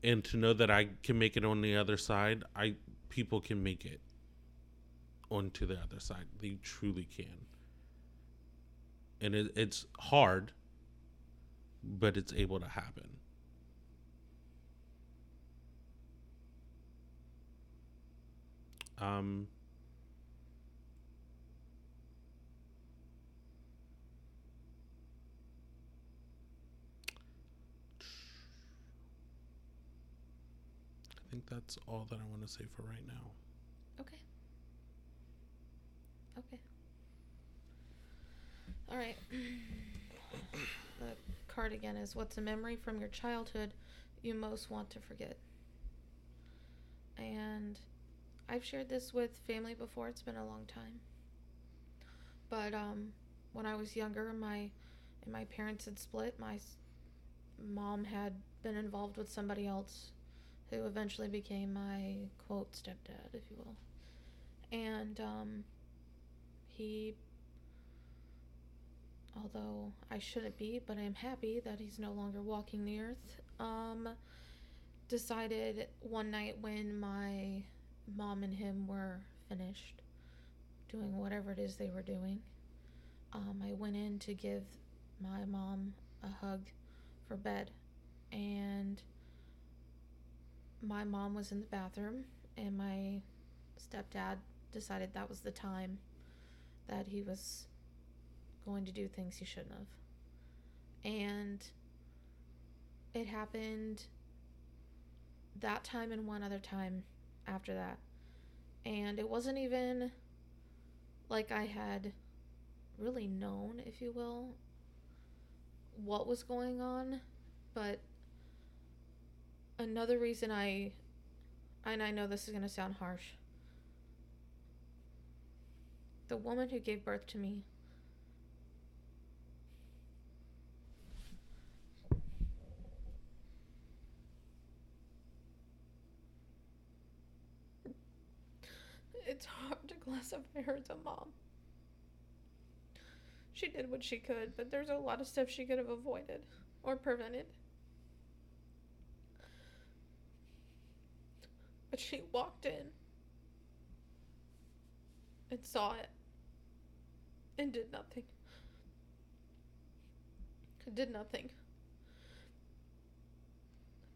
And to know that I can make it on the other side, I people can make it onto the other side. They truly can. And it, it's hard, but it's able to happen. Um, I think that's all that I want to say for right now. Okay. Okay. All right. *sighs* the card again is what's a memory from your childhood you most want to forget? And I've shared this with family before. It's been a long time. But um when I was younger, my and my parents had split. My mom had been involved with somebody else who eventually became my quote stepdad, if you will. And um, he, although I shouldn't be, but I am happy that he's no longer walking the earth, um, decided one night when my mom and him were finished doing whatever it is they were doing, um, I went in to give my mom a hug for bed. And my mom was in the bathroom and my stepdad decided that was the time that he was going to do things he shouldn't have. And it happened that time and one other time after that. And it wasn't even like I had really known, if you will, what was going on, but another reason I and I know this is going to sound harsh. The woman who gave birth to me It's hard to classify her as a mom. She did what she could, but there's a lot of stuff she could have avoided or prevented. But she walked in and saw it and did nothing. Did nothing.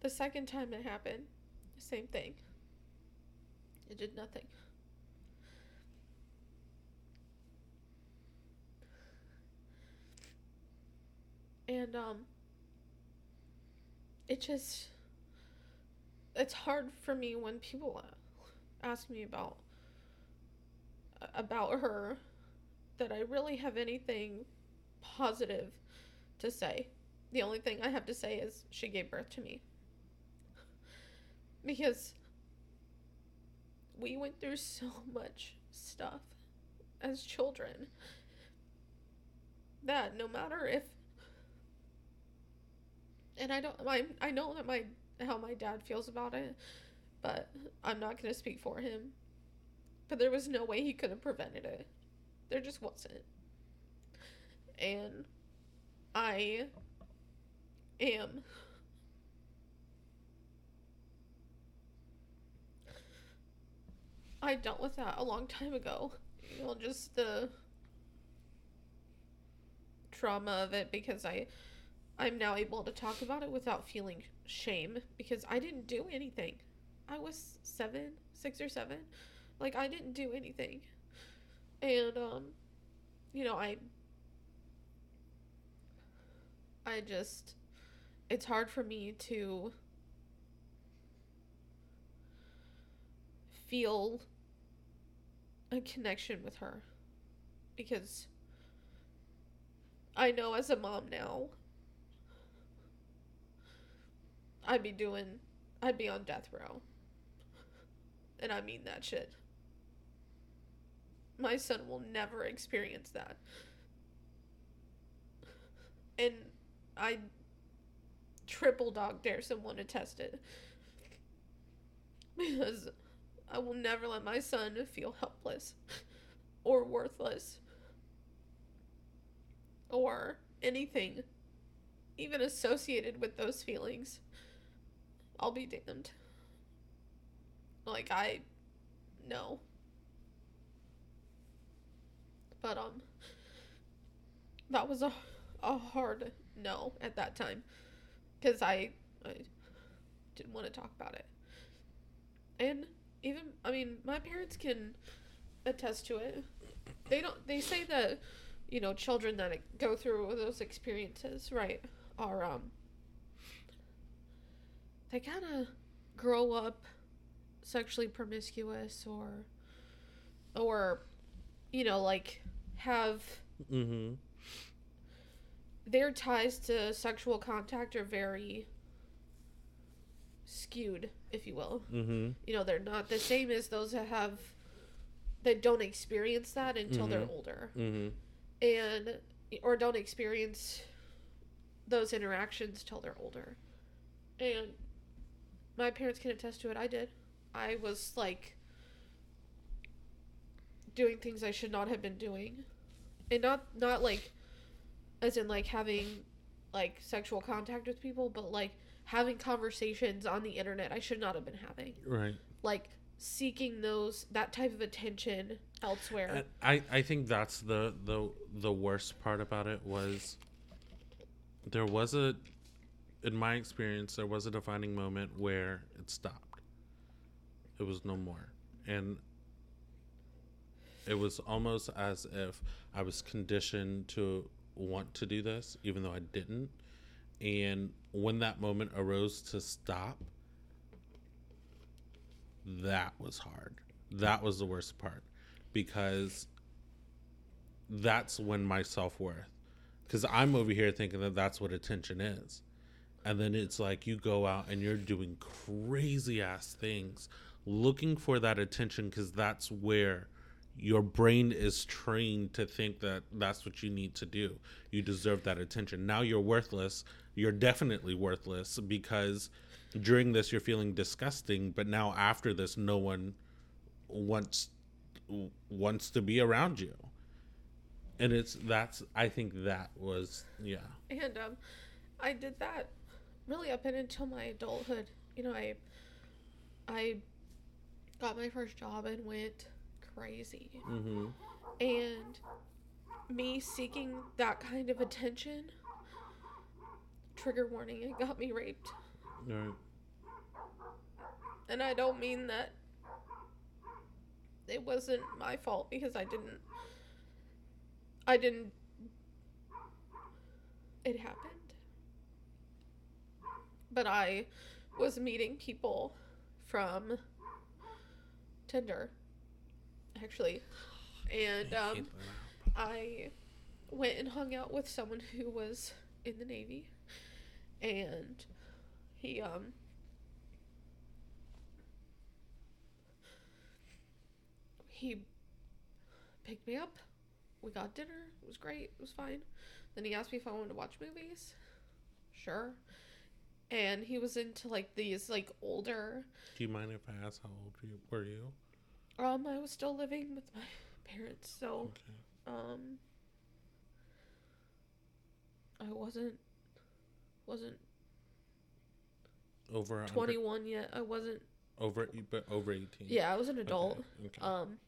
The second time it happened, same thing. It did nothing. And um it just it's hard for me when people ask me about about her that I really have anything positive to say. The only thing I have to say is she gave birth to me. Because we went through *laughs* so much stuff as children that no matter if and I don't I I know that my how my dad feels about it, but I'm not going to speak for him. But there was no way he could have prevented it. There just wasn't. And I am I dealt with that a long time ago. You know, just the trauma of it because I I'm now able to talk about it without feeling shame because I didn't do anything. I was 7, 6 or 7. Like I didn't do anything. And um you know, I I just it's hard for me to feel a connection with her because I know as a mom now I'd be doing I'd be on death row. And I mean that shit. My son will never experience that. And I triple dog dare someone to test it. Because I will never let my son feel helpless or worthless or anything even associated with those feelings. I'll be damned. Like I no. But um that was a a hard no at that time cuz I I didn't want to talk about it. And even I mean, my parents can attest to it. They don't they say that you know, children that go through those experiences, right, are um they kind of grow up sexually promiscuous or or you know like have Mm-hmm. their ties to sexual contact are very skewed if you will Mm-hmm. you know they're not the same as those that have that don't experience that until they're Mhm. older Mm-hmm. and or don't experience those interactions till they're older and my parents can attest to it. I did. I was like doing things i should not have been doing. And not not like as in like having like sexual contact with people but like having conversations on the internet i should not have been having. Right. like seeking those that type of attention elsewhere. And I I think that's the the the worst part about it was there was a in my experience there was a defining moment where it stopped. It was no more. And it was almost as if I was conditioned to want to do this even though I didn't. And when that moment arose to stop, that was hard. That was the worst part because that's when my self worth, because I'm over here thinking that that's what attention is. And then it's like you go out and you're doing crazy ass things looking for that attention because that's where your brain is trained to think that that's what you need to do. You deserve that attention. Now you're worthless. You're definitely worthless because during this you're feeling disgusting, but now after this no one wants wants to be around you. And it's that's I think that was yeah. and um i did that really up and until my adulthood you know i i got my first job and went crazy. Mm-hmm. And me seeking that kind of attention, trigger warning, it got me raped. Right. And I don't mean that it wasn't my fault because I didn't. I didn't. It happened. But I was meeting people from Tinder, actually. And I um. I went and hung out with someone who was in the Navy, and he um he picked me up. We got dinner. It was great. It was fine. Then he asked me if I wanted to watch movies. Sure. And he was into like these like older. Do you mind if I ask how old you, were you? Um, I was still living with my parents, so Okay. um I wasn't wasn't Over under- 21 yet. I wasn't over but over eighteen. Yeah, I was an adult. Okay. okay. Um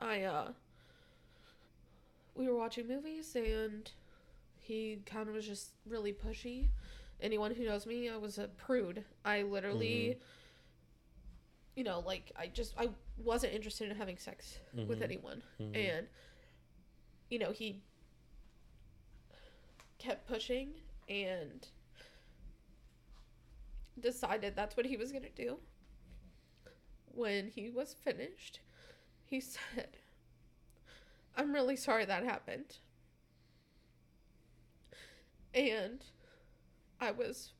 I uh we were watching movies and he kind of was just really pushy. Anyone who knows me, I was a prude. I literally you know, like I just I wasn't interested in having sex with Mhm. anyone. Mhm. And you know, he kept pushing and decided that's what he was going to do. When he was finished, he *laughs* said, I'm really sorry that happened. And I was.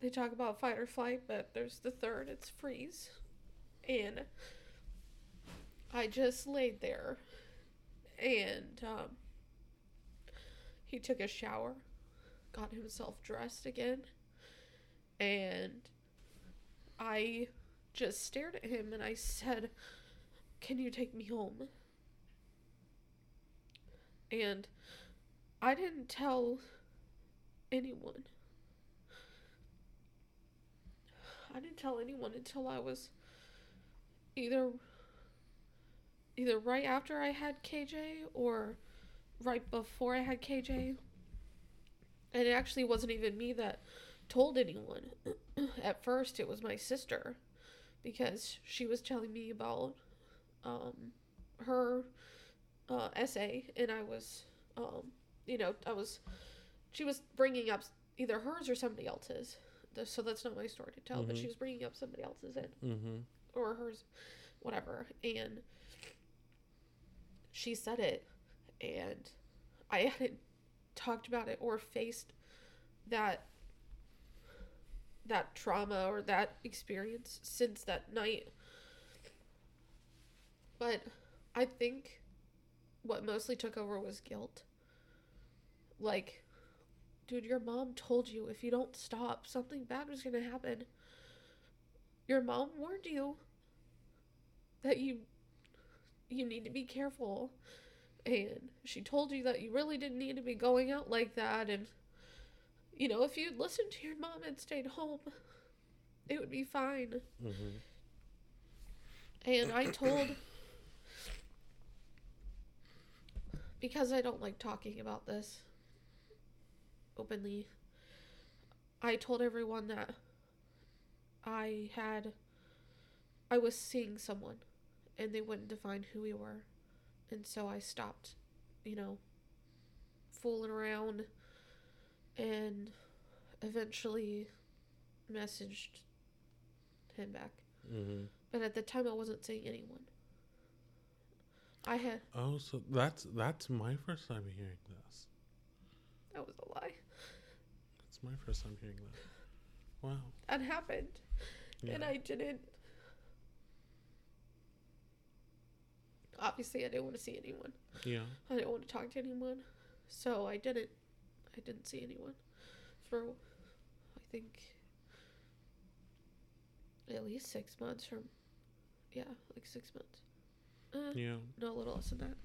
They talk about fight or flight, but there's the third, it's freeze. And I just laid there. And um, he took a shower, got himself dressed again, and I just stared at him and I said, Can you take me home? And I didn't tell anyone. I didn't tell anyone until I was either either right after I had KJ or right before I had KJ. And it actually wasn't even me that told anyone. *clears throat* At first, it was my sister because she was telling me about um, her uh, essay, and I was, um, you know, I was, she was bringing up either hers or somebody else's. So that's not my story to tell, but Mhm. she was bringing up somebody else's in mm-hmm. or hers, whatever. And she said it, and I hadn't talked about it or faced that that trauma or that experience since that night. But I think what mostly took over was guilt. Like, dude, your mom told you if you don't stop, something bad was going to happen. Your mom warned you that you you need to be careful and she told you that you really didn't need to be going out like that and you know if you'd listened to your mom and stayed home it would be fine Mm-hmm. and i told because i don't like talking about this openly. I told everyone that i had i was seeing someone and they wouldn't define who we were. And so i stopped you know fooling around and eventually messaged him back. Mm-hmm. but at the time i wasn't seeing anyone. I had Oh, so that's that's my first time hearing this. that was a lie my first time hearing that. Wow. that happened and i didn't obviously i didn't want to see anyone Yeah. I didn't want to talk to anyone, so I didn't. I didn't see anyone for, I think, at least six months. From, yeah, like six months. Uh, Yeah. no, a little less than that.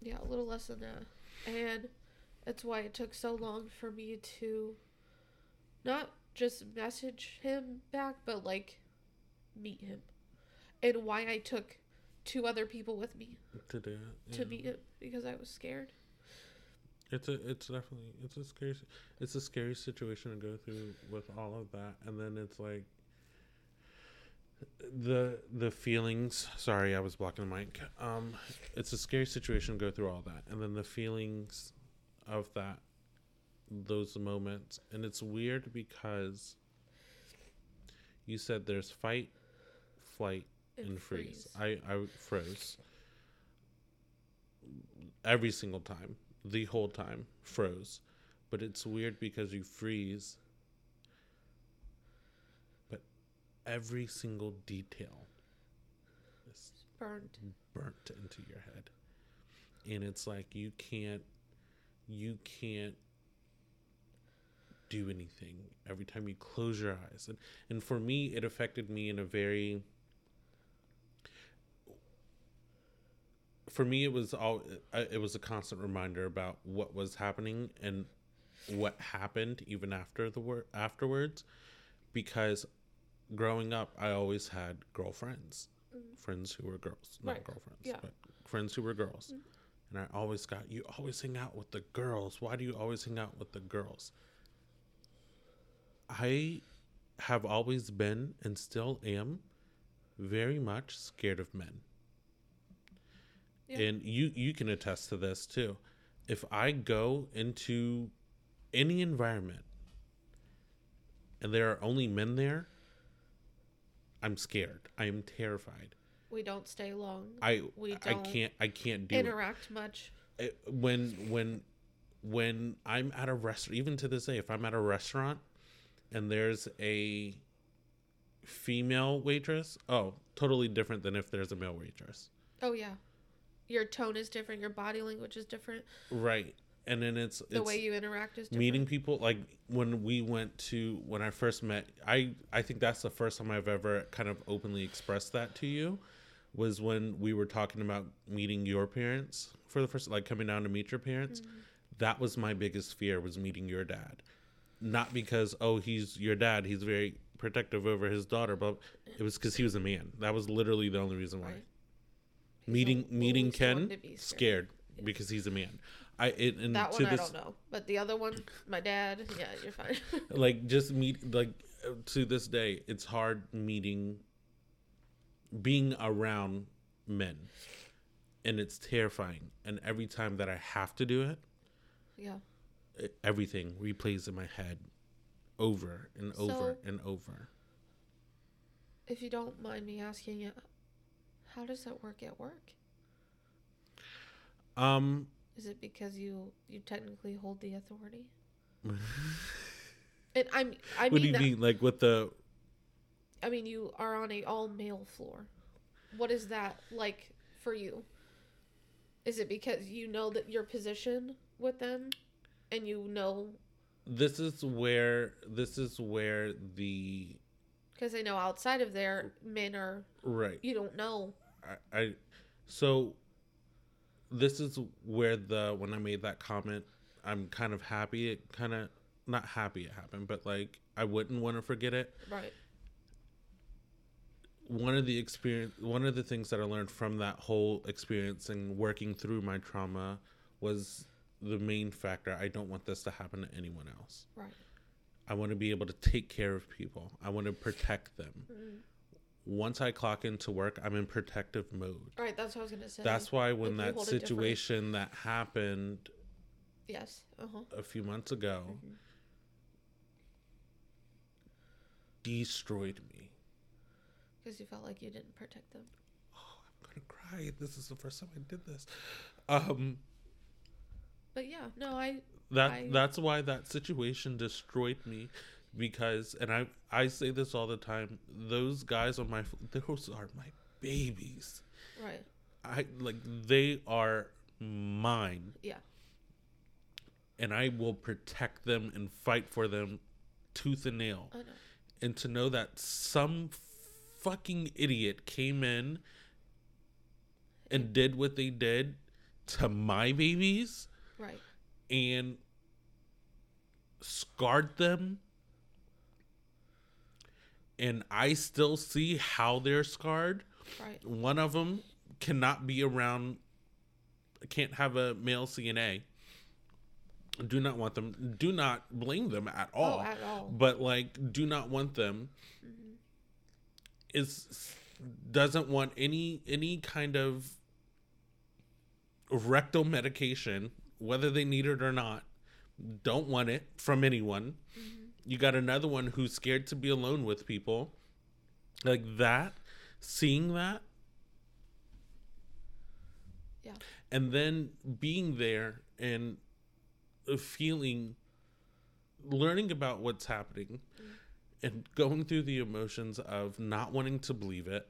Yeah, a little less than that, and that's why it took so long for me to, not just message him back, but like meet him, and why I took two other people with me to do it. to yeah. meet him because I was scared. It's a it's definitely it's a scary it's a scary situation to go through with all of that and then it's like the the feelings sorry I was blocking the mic um it's a scary situation to go through all that and then the feelings of that those moments and it's weird because you said there's fight flight and freeze. I I froze every single time, the whole time froze. But it's weird because you freeze, but every single detail is burned. burnt into your head, and it's like you can't, you can't do anything every time you close your eyes. And and for me it affected me in a very for me it was all it was a constant reminder about what was happening and what happened even after the word afterwards. Because growing up i always had girlfriends. Mm. Friends who were girls not Right. girlfriends Yeah. but friends who were girls mm-hmm. And i always got you always hang out with the girls. Why do you always hang out with the girls? I have always been and still am very much scared of men. Yeah. and you you can attest to this too. If i go into any environment and there are only men there i'm scared. I am terrified We don't stay long. i We i can't i can't do it interact much. it, when when when I'm at a restaurant, even to this day, if I'm at a restaurant and there's a female waitress, oh, totally different than if there's a male waitress, Oh yeah, your tone is different. Your body language is different. right? And then it's The it's way you interact is different. meeting people. Like when we went to when I first met, I I think that's the first time I've ever kind of openly expressed that to you. Was when we were talking about meeting your parents for the first, like coming down to meet your parents. That was my biggest fear was meeting your dad, not because oh he's your dad, he's very protective over his daughter, but it was because he was a man. That was literally the only reason why. Right. Meeting al- meeting Ken be scared because he's a man. I it, and That one I don't know, but the other one, my dad. Yeah, you're fine. *laughs* like just meet like uh, to this day it's hard meeting being around men and it's terrifying and every time that i have to do it, yeah. it everything replays in my head over and over So- and over If you don't mind me asking you, how does that work at work? um Is it because you you technically hold the authority? *laughs* and I'm I what mean do you that, mean like with the I mean you are on a all male floor. What is that like for you? Is it because you know that your position with them, and you know this is where this is where the because I know outside of there men are right you don't know I, I so this is where the when I made that comment, I'm kind of happy it kind of not happy it happened, but like I wouldn't want to forget it. right One of the experience, one of the things that I learned from that whole experience and working through my trauma was the main factor. I don't want this to happen to anyone else. right I want to be able to take care of people. I want to protect them. Once I clock into work, I'm in protective mode. right that's what I was gonna say. That's why when Like, that situation that happened yes uh huh a few months ago Mm-hmm. destroyed me. Because you felt like you didn't protect them. Oh, I'm gonna cry. This is the first time I did this. Um, But yeah, no, I that I- that's why that situation destroyed me, because and I I say this all the time. Those guys on my those are my babies. right I like they are mine, yeah and I will protect them and fight for them, tooth and nail. I know and to know that some fucking idiot came in and did what they did to my babies right and scarred them and I still see how they're scarred. Right. One of them cannot be around, can't have a male CNA. Do not want them. Do not blame them at oh, all. Oh, at all. But like, do not want them. Mm-hmm. Is doesn't want any any kind of rectal medication, whether they need it or not. Don't want it from anyone. Mm-hmm. You got another one who's scared to be alone with people. Like that, seeing that, Yeah. and then being there and feeling learning about what's happening mm-hmm. And going through the emotions of not wanting to believe it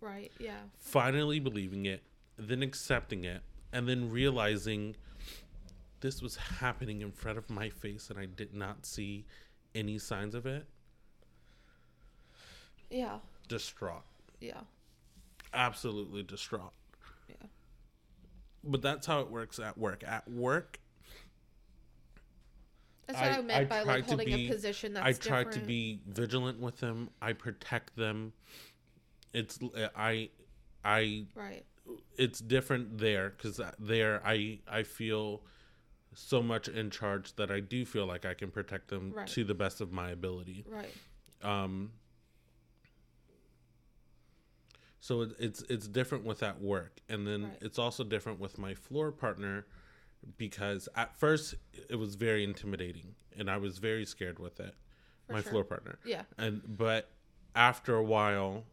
Right. Yeah. finally believing it then accepting it and then realizing this was happening in front of my face and i did not see any signs of it Yeah. distraught Yeah. absolutely distraught Yeah. but that's how it works at work at work That's what I- I, meant I by like to holding be- a position that's I try different. to be vigilant with them. I protect them. It's I I right. it's different there cuz there I I feel so much in charge that I do feel like I can protect them Right. to the best of my ability. Right. Um so it, it's it's different with that work and then Right. it's also different with my floor partner because at first it was very intimidating and I was very scared with it. For my sure. floor partner Yeah. and but after a while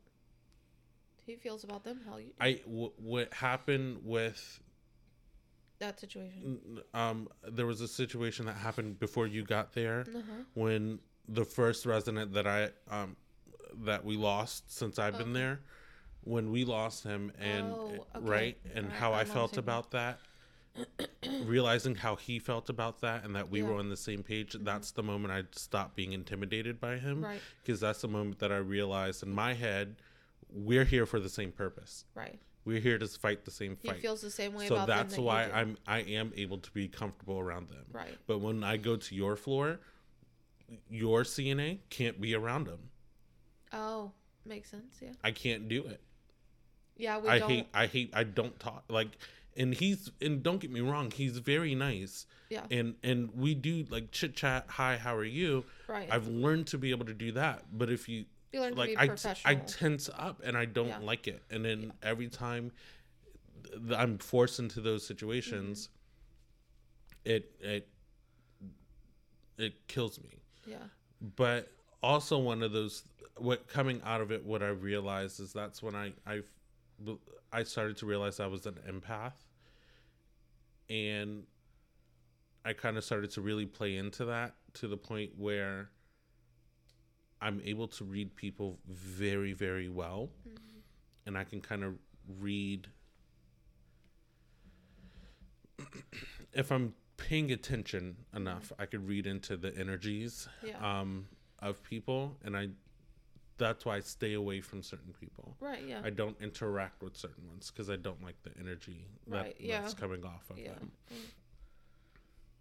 He feels about them. How you i w- what happened with that situation. um there was a situation that happened before you got there Uh-huh. when the first resident that i um that we lost since i've been there when we lost him and Oh, okay. right and Alright, how i I'm the felt about that realizing how he felt about that and that we Yeah. Mm-hmm. were on the same page that's the moment i stopped being intimidated by him Right. because that's the moment that i realized in my head we're here for the same purpose Right. we're here to fight the same fight. He feels the same way so about that's that why i'm i am able to be comfortable around them Right. but when i go to your floor your cna can't be around them Oh, makes sense. Yeah. i can't do it Yeah. We i don't. hate i hate i don't talk like and he's and don't get me wrong he's very nice Yeah. and and we do like chit chat hi how are you right. i've learned to be able to do that but if you you learn to like be I, t- professional. I tense up and I don't Yeah. like it. And then every time th- I'm forced into those situations, Mm-hmm. it it it kills me. yeah. But also one of those what coming out of it, what I realized is that's when I I I started to realize I was an empath, and I kind of started to really play into that to the point where I'm able to read people very, very well. And I can kind of read *clears throat* if I'm paying attention enough, I could read into the energies Yeah. um, of people, and I that's why I stay away from certain people. right. Yeah. I don't interact with certain ones because I don't like the energy that, Right, yeah. that's coming off of yeah. them.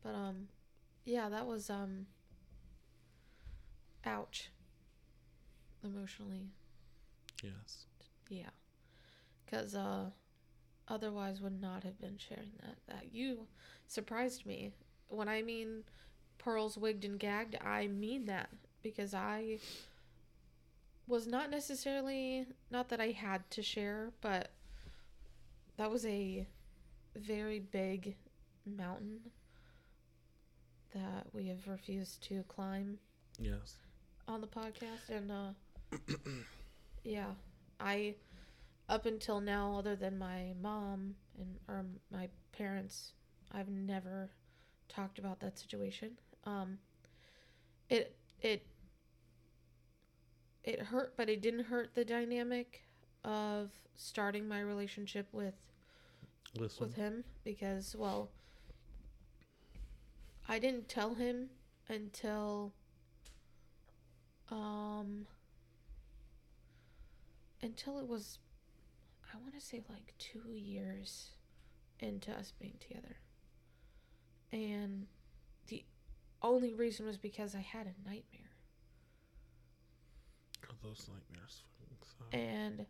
But um, yeah, that was um. Ouch. Emotionally, Yes. yeah, because uh, otherwise would not have been sharing that. That you surprised me when I mean pearls wigged and gagged. I mean that because I was not necessarily not that I had to share, but that was a very big mountain that we have refused to climb Yes. on the podcast and uh *clears throat* yeah i up until now other than my mom and or my parents i've never talked about that situation um it it it hurt but it didn't hurt the dynamic of starting my relationship with Listen. with him because well I didn't tell him until um until it was I want to say like 2 years into us being together. And the only reason was because I had a nightmare. Those nightmares. and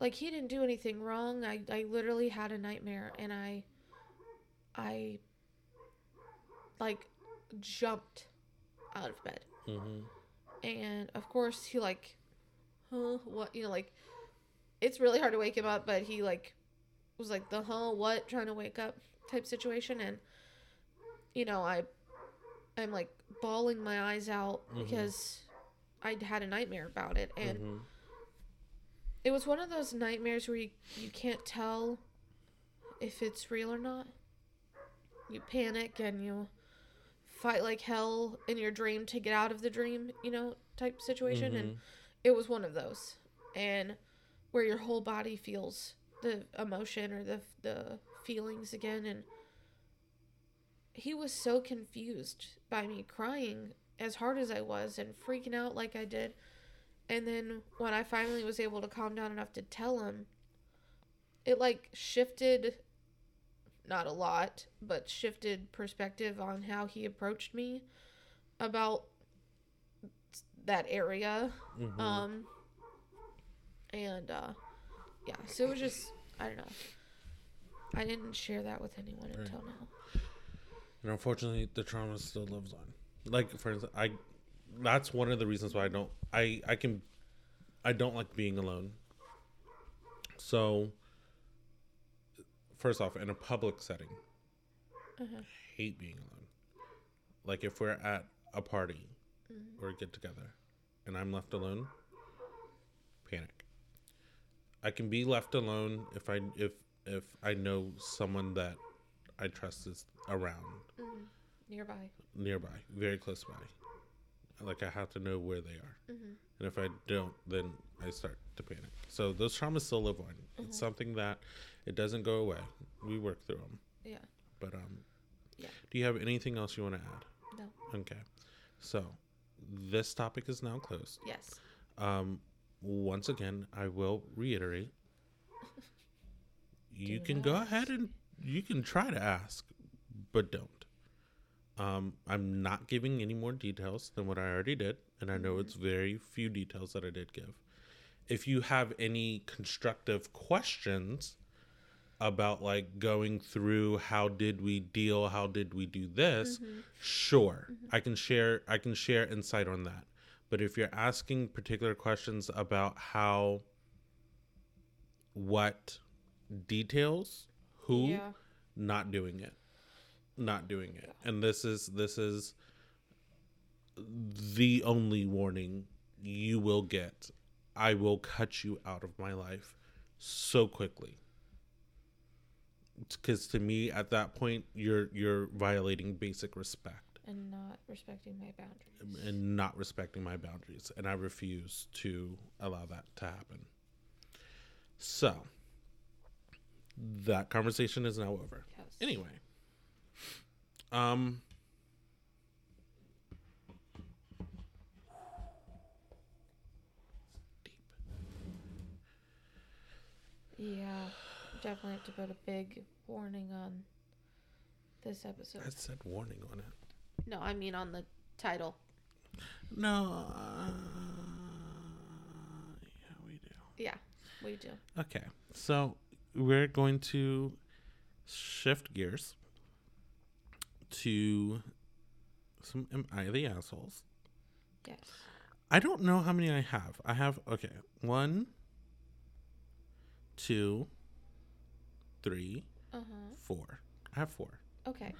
like he didn't do anything wrong i i literally had a nightmare and i i like jumped out of bed Mhm. and of course he like huh what you know like it's really hard to wake him up but he like was like the huh what trying to wake up type situation and you know i i'm like bawling my eyes out Mhm. because i'd had a nightmare about it and Mhm. it was one of those nightmares where you, you can't tell if it's real or not you panic and you fight like hell in your dream to get out of the dream you know type situation and Mhm. it was one of those and where your whole body feels the emotion or the the feelings again and he was so confused by me crying as hard as I was and freaking out like I did and then when I finally was able to calm down enough to tell him it like shifted not a lot but shifted perspective on how he approached me about that area Mhm. um, and uh, yeah, so it was just I don't know. I didn't share that with anyone Right. until now. And unfortunately, the trauma still lives on. Like for instance, I that's one of the reasons why I don't I I can I don't like being alone. So first off, in a public setting, Uh-huh. hate being alone. Like if we're at a party or a get together and I'm left alone, panic. I can be left alone if I if if I know someone that I trust is around Nearby. nearby, very close by. Like I have to know where they are, Mhm. and if I don't, then I start to panic. So those traumas still live on. It's something that it doesn't go away. We work through them. Yeah. But um, Yeah. Do you have anything else you want to add? No. Okay. So this topic is now closed. Yes. Um, once again, I will reiterate. *laughs* You can go ahead and you can try to ask, but don't. Um, I'm not giving any more details than what I already did, and I know mm-hmm. it's very few details that I did give. If you have any constructive questions about like going through how did we deal, how did we do this, mm-hmm. sure, mm-hmm. I can share I can share insight on that. But if you're asking particular questions about how what details, who, Yeah. not doing it not doing it. And this is this is the only warning you will get. I will cut you out of my life so quickly. Because to me at that point you're you're violating basic respect. And not respecting my boundaries. and not respecting my boundaries. And i refuse to allow that to happen. So that conversation is now over. Yes. Anyway, um, deep. Yeah. Definitely have to put a big warning on this episode. I said warning on it. No, I mean on the title. No. Uh, yeah, we do. Yeah, we do. Okay, so we're going to shift gears to some Am I the Assholes? Yes. I don't know how many I have. I have okay, one, two, three, Uh huh. four. I have four. Okay.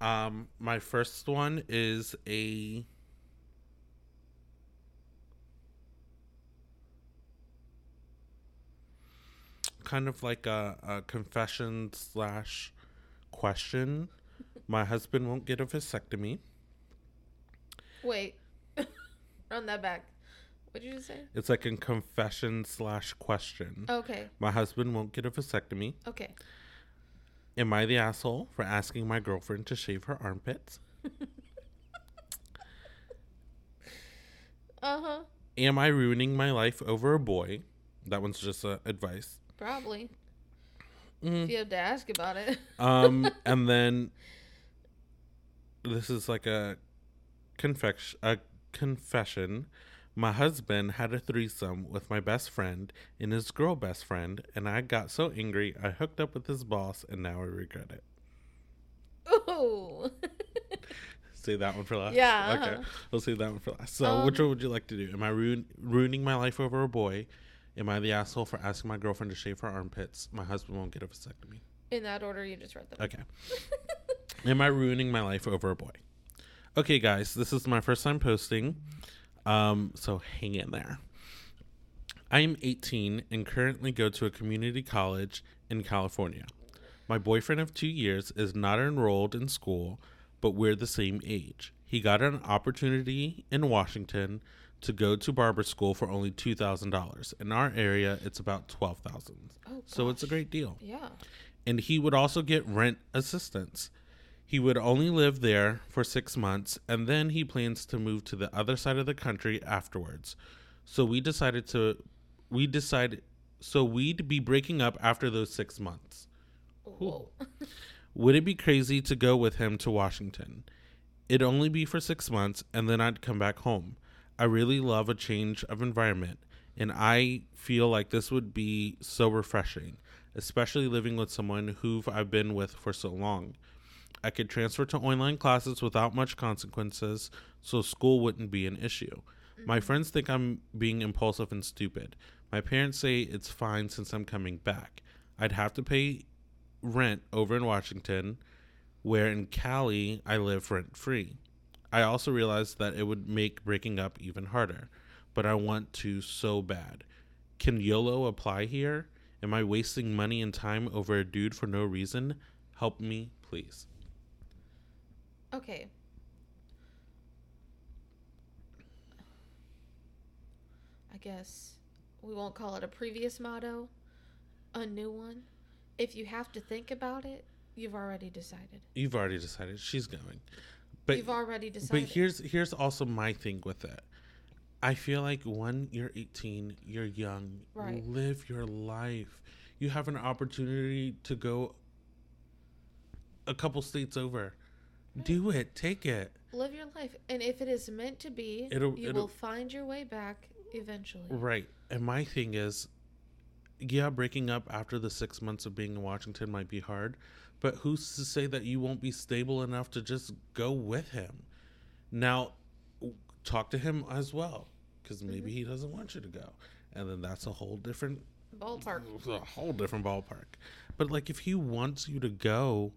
Um, my first one is a kind of like a, a confession slash question. My husband won't get a vasectomy. Wait. *laughs* Run that back. What did you say? It's like a confession slash question. Okay. My husband won't get a vasectomy. Okay. Am I the asshole for asking my girlfriend to shave her armpits? *laughs* Uh huh. Am I ruining my life over a boy? That one's just uh, advice. Probably. Mhm. If you have to ask about it. Um, *laughs* and then this is like a confection. A confession. My husband had a threesome with my best friend and his girl best friend, and I got so angry I hooked up with his boss, and now I regret it. Oh. *laughs* Say that one for last. Yeah, Okay. uh-huh. We'll save that one for last. So, which Um, one would you like to do? Am I ruin- ruining my life over a boy? Am I the asshole for asking my girlfriend to shave her armpits? My husband won't get a vasectomy. In that order, you just read them. Okay. *laughs* Am I ruining my life over a boy? Okay, guys, this is my first time posting. Um, so hang in there. I am 18 and currently go to a community college in California. My boyfriend of two years is not enrolled in school, but we're the same age. He got an opportunity in Washington to go to barber school for only $2,000. In our area, it's about 12000 Oh, So it's a great deal Yeah. and he would also get rent assistance. He would only live there for six months, and then he plans to move to the other side of the country afterwards. So we decided to, we decided, so we'd be breaking up after those six months. Whoa. *laughs* Would it be crazy to go with him to Washington? It'd only be for six months, and then I'd come back home. I really love a change of environment, and I feel like this would be so refreshing, especially living with someone who I've been with for so long. I could transfer to online classes without much consequences, so school wouldn't be an issue. My mm-hmm. friends think I'm being impulsive and stupid. My parents say it's fine since I'm coming back. I'd have to pay rent over in Washington, where in Cali I live rent free. I also realized that it would make breaking up even harder, but I want to so bad. Can YOLO apply here? Am I wasting money and time over a dude for no reason? Help me, please. Okay. I guess we won't call it a previous motto, a new one. If you have to think about it, you've already decided. You've already decided she's going. But you've already decided. but here's here's also my thing with it. I feel like when you're 18, you're young. Right. Live your life. You have an opportunity to go a couple states over. Do it. Take it. Live your life, and if it is meant to be, It'll- you it'll- will find your way back eventually. Right. And my thing is, yeah, breaking up after the six months of being in Washington might be hard, but who's to say that you won't be stable enough to just go with him? Now, talk to him as well, because mm-hmm. maybe he doesn't want you to go. And then that's a whole different Ballpark. a whole different ballpark. But like if he wants you to go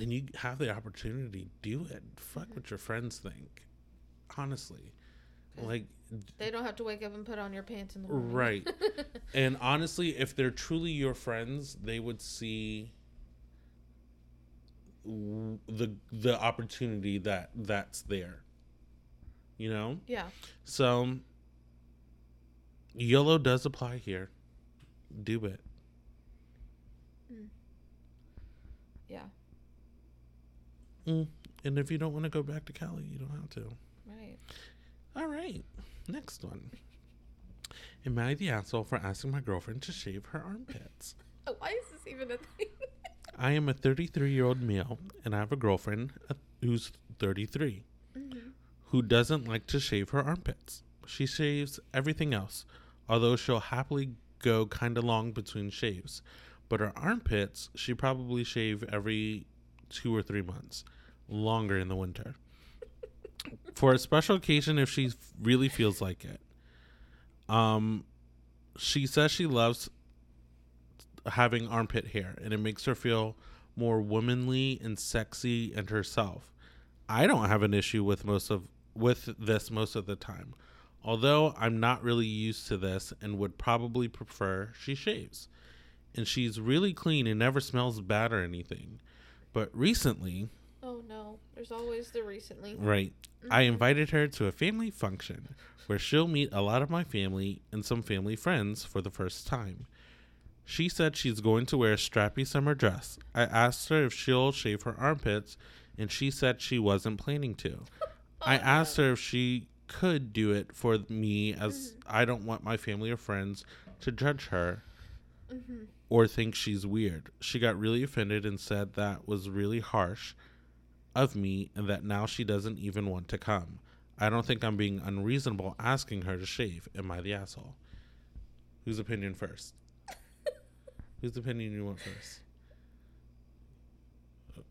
and you have the opportunity, do it. Fuck what your friends think. Honestly. Like They don't have to wake up and put on your pants in the morning. right. *laughs* and honestly, if they're truly your friends, they would see the the opportunity that that's there. You know? yeah. So YOLO does apply here. Do it. Mm. Yeah. Mm. And if you don't want to go back to Cali, you don't have to. Right. All right. Next one. Am I the asshole for asking my girlfriend to shave her armpits? *laughs* Oh, why is this even a thing? *laughs* I am a 33 year old male, and I have a girlfriend uh, who's 33 who doesn't like to shave her armpits. She shaves everything else, although she'll happily go kind of long between shaves. But her armpits, she probably shave every two or three months, longer in the winter. For a special occasion, if she really feels like it. Um, she says she loves having armpit hair and it makes her feel more womanly and sexy and herself. I don't have an issue with most of with this most of the time. Although I'm not really used to this and would probably prefer she shaves. And she's really clean and never smells bad or anything. But recently, Oh no. There's always the recently. Right. I mm-hmm. invited her to a family function where she'll meet a lot of my family and some family friends for the first time. She said she's going to wear a strappy summer dress. I asked her if she'll shave her armpits, and she said she wasn't planning to. *laughs* I oh, asked her if she could do it for me, as mm-hmm. I don't want my family or friends to judge her mm-hmm. or think she's weird. She got really offended and said that was really harsh of me and that now she doesn't even want to come. I don't think I'm being unreasonable asking her to shave. Am I the asshole? Whose opinion first? *laughs* Whose opinion you want first?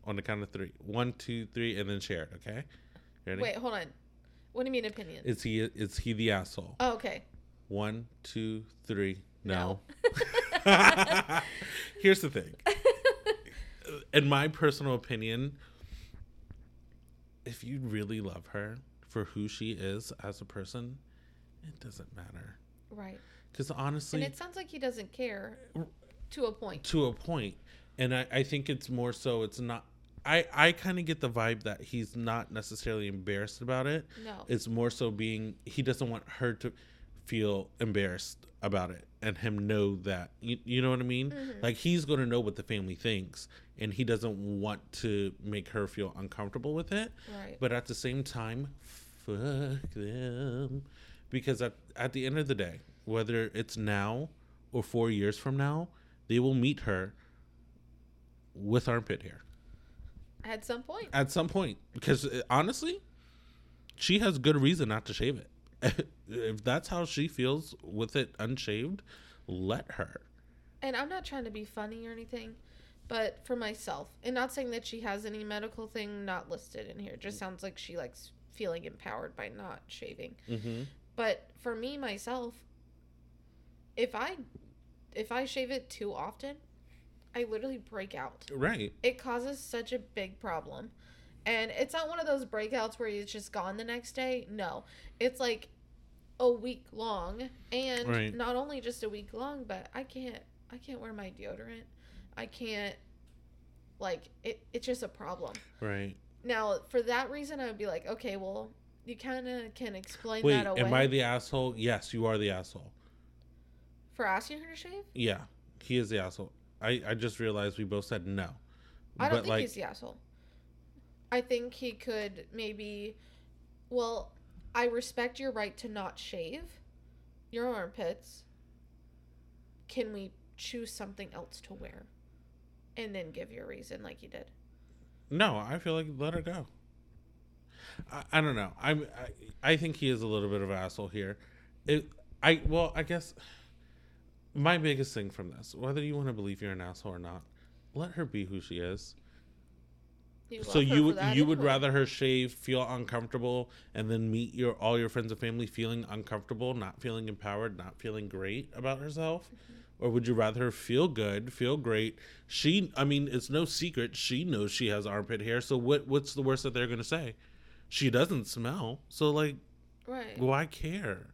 On the count of three. One, two, three, and then share it, okay? Ready? Wait, hold on. What do you mean opinion? Is he is he the asshole? oh, okay. One, two, three. No. No. *laughs* Here's the thing. *laughs* In my personal opinion, if you really love her for who she is as a person, it doesn't matter. Right. Because honestly, And it sounds like he doesn't care to a point. to a point, and I, I think it's more so it's not. I, I kind of get the vibe that he's not necessarily embarrassed about it. No. It's more so being he doesn't want her to feel embarrassed about it and him know that you, you know what I mean? Mm-hmm. Like he's going to know what the family thinks and he doesn't want to make her feel uncomfortable with it. Right. But at the same time, fuck them because at at the end of the day, whether it's now or 4 years from now, they will meet her with armpit hair At some point. at some point because uh, honestly she has good reason not to shave it *laughs* if that's how she feels with it unshaved let her And I'm not trying to be funny or anything, but for myself, and not saying that she has any medical thing not listed in here. It just sounds like she likes feeling empowered by not shaving. mm-hmm. But for me myself, if I if I shave it too often, I literally break out. right It causes such a big problem. And it's not one of those breakouts where it's just gone the next day. No. It's like a week long and Right. not only just a week long, but I can't I can't wear my deodorant. I can't like it it's just a problem. right Now, for that reason I would be like, okay, well, you kind of can explain wait that away am i the asshole yes you are the asshole for asking her to shave. yeah he is the asshole i i just realized we both said no I don't but think like he's the asshole. I think he could maybe. Well, I respect your right to not shave your armpits. Can we choose something else to wear? And then give your reason like you did. no i feel like let her go i, I don't know i'm I, I think he is a little bit of an asshole here it i well i guess my biggest thing from this whether you want to believe you're an asshole or not let her be who she is so you would you would rather her shave feel uncomfortable and then meet your all your friends and family feeling uncomfortable not feeling empowered not feeling great about herself? Mm-hmm. or would you rather her feel good feel great? She i mean it's no secret she knows she has armpit hair so what what's the worst that they're going to say? She doesn't smell so like Right. why care?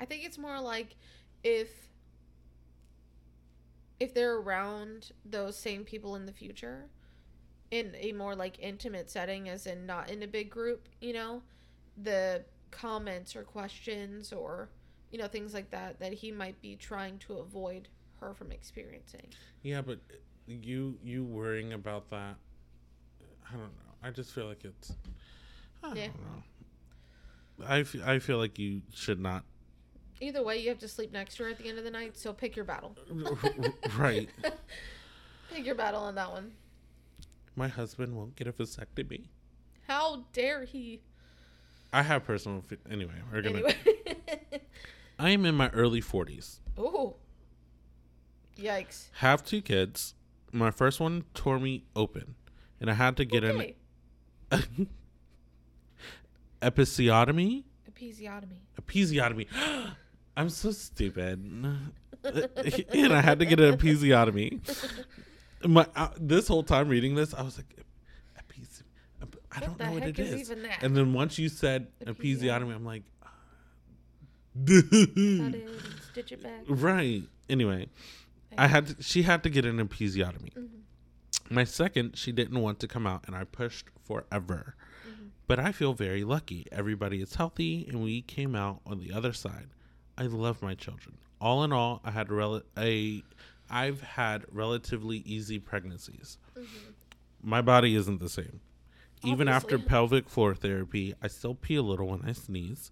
I think it's more like if if they're around those same people in the future in a more like intimate setting as in not in a big group, you know, the comments or questions or you know things like that that he might be trying to avoid her from experiencing. yeah but you you worrying about that i don't know i just feel like it's i Yeah. don't know I, f- I feel like you should not Either way, you have to sleep next to her at the end of the night, so pick your battle. right. *laughs* Pick your battle on that one. My husband won't get a vasectomy. How dare he? I have personal. Fi- anyway, we're gonna. Anyway. *laughs* I am in my early forties. oh. Yikes. Have two kids. My first one tore me open, and I had to get okay. an *laughs* episiotomy. Episiotomy. Episiotomy. *gasps* I'm so stupid. *laughs* and I had to get an episiotomy. My uh, this whole time reading this, I was like, epis- ep- I don't know what it is is. And then once you said Episiotomy. I'm like, Cut it stitch it back. right. Anyway, I had to, she had to get an episiotomy. Mm-hmm. My second, she didn't want to come out, and I pushed forever. Mm-hmm. But I feel very lucky. Everybody is healthy, and we came out on the other side. I love my children. All in all, I had rel- a, I've had relatively easy pregnancies. My body isn't the same. Even after pelvic floor therapy, I still pee a little when I sneeze.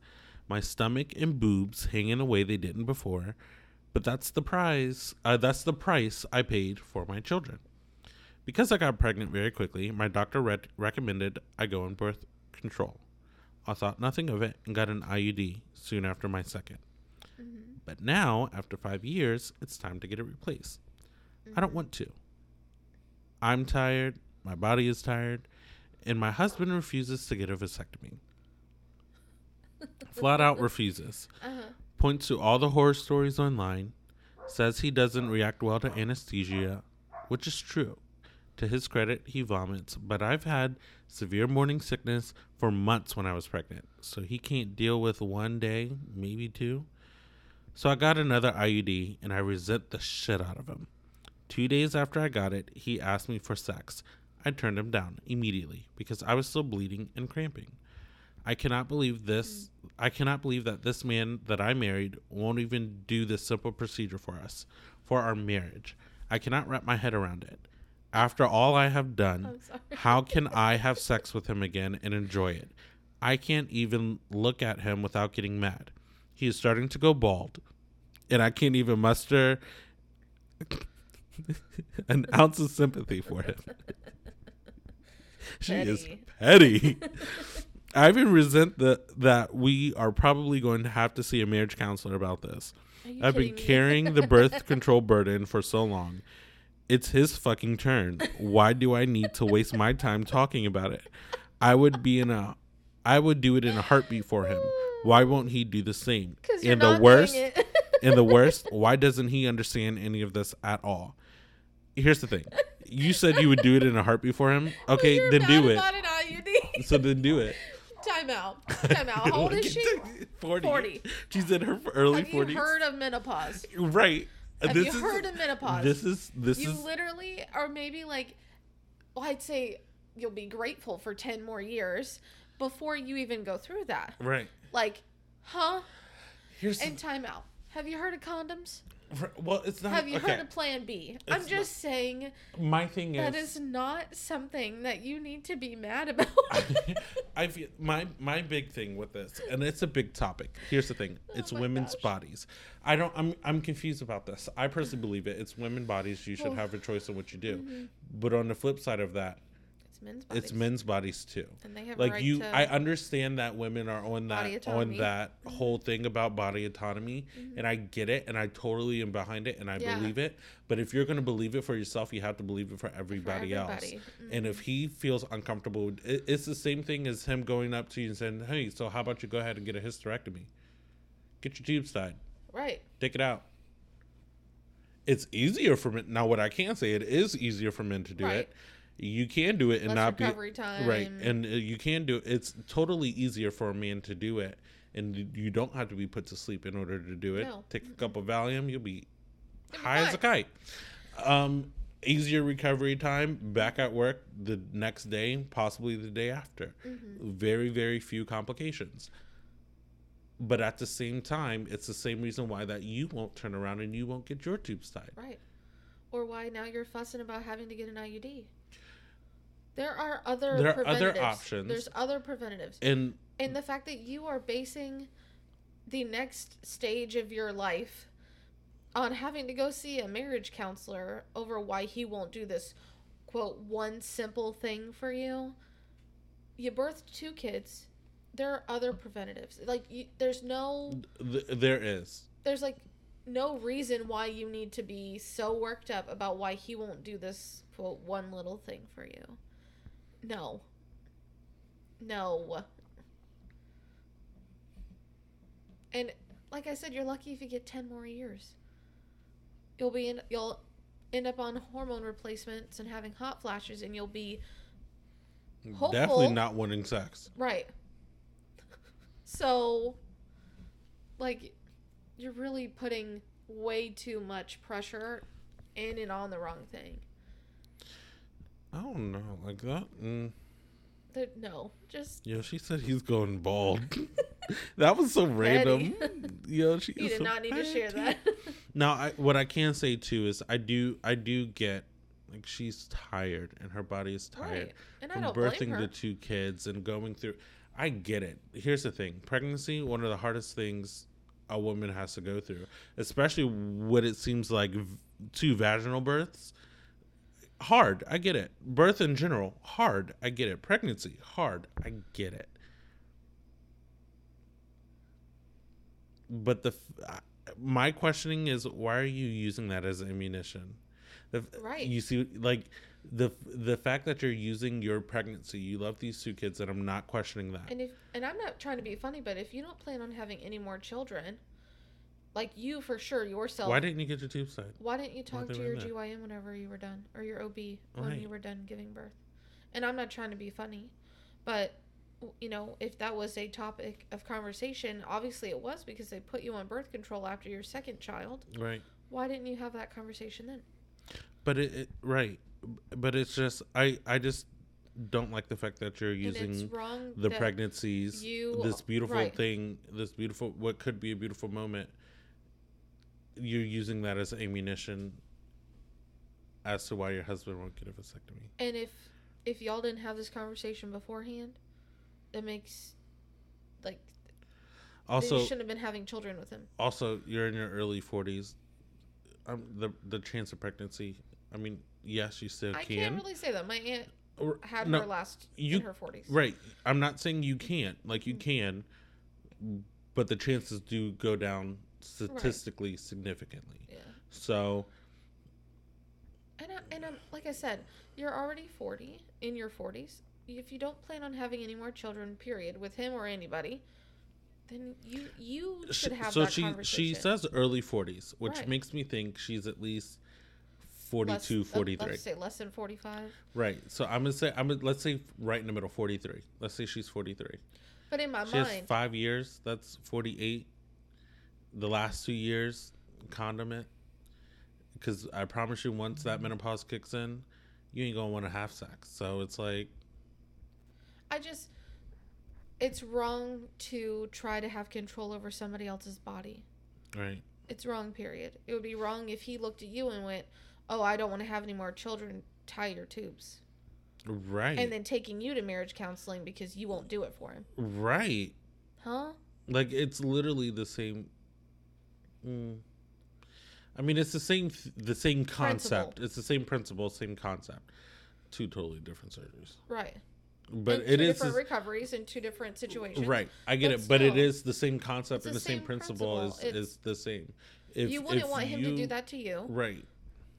My stomach and boobs hang in a way they didn't before, but that's the prize. Uh, that's the price I paid for my children. Because I got pregnant very quickly, my doctor rec- recommended I go on birth control. I thought nothing of it and got an IUD soon after my 2nd Mm-hmm. But now, after five years, it's time to get it replaced. I Mm-hmm. don't want to. I'm tired, my body is tired, and my husband refuses to get a vasectomy. Flat out refuses. *laughs* Uh-huh. Points to all the horror stories online, says he doesn't react well to anesthesia, which is true. To his credit, he vomits, but I've had severe morning sickness for months when I was pregnant, so he can't deal with one day, maybe two. So I got another IUD, and I resent the shit out of him. Two days after I got it, he asked me for sex. I turned him down immediately because I was still bleeding and cramping. I cannot believe this. I cannot believe that this man that I married won't even do this simple procedure for us, for our marriage. I cannot wrap my head around it. After all I have done, how can I have sex with him again and enjoy it? I can't even look at him without getting mad. He is starting to go bald, and I can't even muster an ounce of sympathy for him. she is Petty. petty. I even resent the, that we are probably going to have to see a marriage counselor about this. I've been carrying the birth control burden for so long. It's his fucking turn. Why do I need to waste my time talking about it? I would be in a I would do it in a heartbeat for him. Why won't he do the same? *laughs* And the worst and the worst, why doesn't he understand any of this at all? Here's the thing. You said you would do it in a heartbeat for him. Okay, then do it. about an IUD. So then do it. Time out. *laughs* Time out. How old is she? *laughs* 40. 40. She's in her early Have you 40s. heard of menopause? right. Have this you is, heard of menopause? This is this you is literally are maybe like well i'd say you'll be grateful for 10 more years before you even go through that right. like huh Here's and time out have you heard of condoms well, it's not have you okay. heard of plan b i'm It's just saying My thing is that is, not something that you need to be mad *laughs* about I feel my my big thing with this, and it's a big topic. Here's the thing: it's Oh women's gosh. bodies. I don't. I'm I'm confused about this. I personally believe it. It's women bodies. You should Well, have a choice in what you do. Mm-hmm. But on the flip side of that, it's men's bodies. it's men's bodies too. and they have Like right you, to I understand that women are on that on autonomy. Mm-hmm. that whole thing about body autonomy, and I get it, and I totally am behind it, and I Yeah. believe it. But if you're gonna believe it for yourself, you have to believe it for everybody, else. everybody. Mm-hmm. And if he feels uncomfortable, it, it's the same thing as him going up to you and saying, "Hey, so how about you go ahead and get a hysterectomy? Get your tubes tied, right take it out." It's easier for men. Now, what I can say, it is easier for men to do Right. it. You can do it and Less not be time right, and uh, you can do. It. it's totally easier for a man to do it, and you- don't have to be put to sleep in order to do it. No. Take a cup of Valium, you'll be You'll be high as a kite. Um, easier recovery time, back at work the next day, possibly the day after. Mm-hmm. Very, very few complications. But at the same time, it's the same reason why that you won't turn around and you won't get your tubes tied. Right. Or why now you're fussing about having to get an IUD. There are other There are other options. There's other preventatives. And And the fact that you are basing the next stage of your life on having to go see a marriage counselor over why he won't do this quote one simple thing for you. You birthed two kids. There are other preventatives. Like you, there's no th- there is. there's like no reason why you need to be so worked up about why he won't do this quote one little thing for you. No. No. And like I said, you're lucky if you get 10 more years. You'll be in you'll end up on hormone replacements and having hot flashes and you'll be Hopeful. Definitely not wanting sex. Right. *laughs* So, like, you're really putting way too much pressure in and on the wrong thing. I don't know, like that. Mm. The, no, just Yo, she said he's going bald. *laughs* that was so random. Yo, she you is did so not need to share petty. that. *laughs* Now, I, what I can say too is I do I do get like she's tired and her body is tired right. And I from don't blame birthing her. the two kids and going through. I get it. Here's the thing: pregnancy, one of the hardest things a woman has to go through, especially what it seems like v- two vaginal births hard. I get it. Birth in general, hard. I get it. Pregnancy, hard. I get it. But the my questioning is why are you using that as ammunition? The, right. You see, like the the fact that you're using your pregnancy, you love these two kids, and I'm not questioning that. And if and I'm not trying to be funny, but if you don't plan on having any more children, like you for sure yourself, Why didn't you get your tubes tied? why didn't you talk to your. GYN whenever you were done or your OB when Right. you were done giving birth? And I'm not trying to be funny, but you know, if that was a topic of conversation, obviously it was because they put you on birth control after your second child. Right. Why didn't you have that conversation then? But it, it right, but it's just I I just don't like the fact that you're using the that pregnancies, you- this beautiful right. thing, this beautiful what could be a beautiful moment. You're using that as ammunition as to why your husband won't get a vasectomy. And if if y'all didn't have this conversation beforehand, that makes like Also, shouldn't have been having children with him. also you're in your early 40s. Um, the the chance of pregnancy. I mean, yes, you still I can. can't really say that. My aunt had no, her last you- in her forties. Right. I'm not saying you can't. Like Mm. you can, but the chances do go down statistically significantly. Yeah. So And I, and I'm like I said, you're already forty in your forties. If you don't plan on having any more children, period, with him or anybody, then you you should have so that she conversation. she says early 40s, which Right. makes me think she's at least Less- 42, uh, 43. Let's say less than forty-five. Right. So I'm gonna say I'm gonna, let's say right in the middle, 43. Let's say she's 43. But in my She has mind, five years. That's 48. The last two years, condiment. Because I promise you, once that mm-hmm. menopause kicks in, you ain't gonna want to have sex. So it's like, I just it's wrong to try to have control over somebody else's body. right, It's wrong, period. It would be wrong if he looked at you and went, "Oh, I don't want to have any more children. Tie your tubes." right, And then taking you to marriage counseling because you won't do it for him. right. Huh? Like it's literally the same. Mm. I mean, it's the same the same concept. Principle. It's the same principle, same concept. Two totally different surgeries, Right. but And it two is different recoveries in two different situations. Right, I get But it, but it still, is the same concept and the same same principle is, principle. is the same. If, you wouldn't want him to do that to you Right,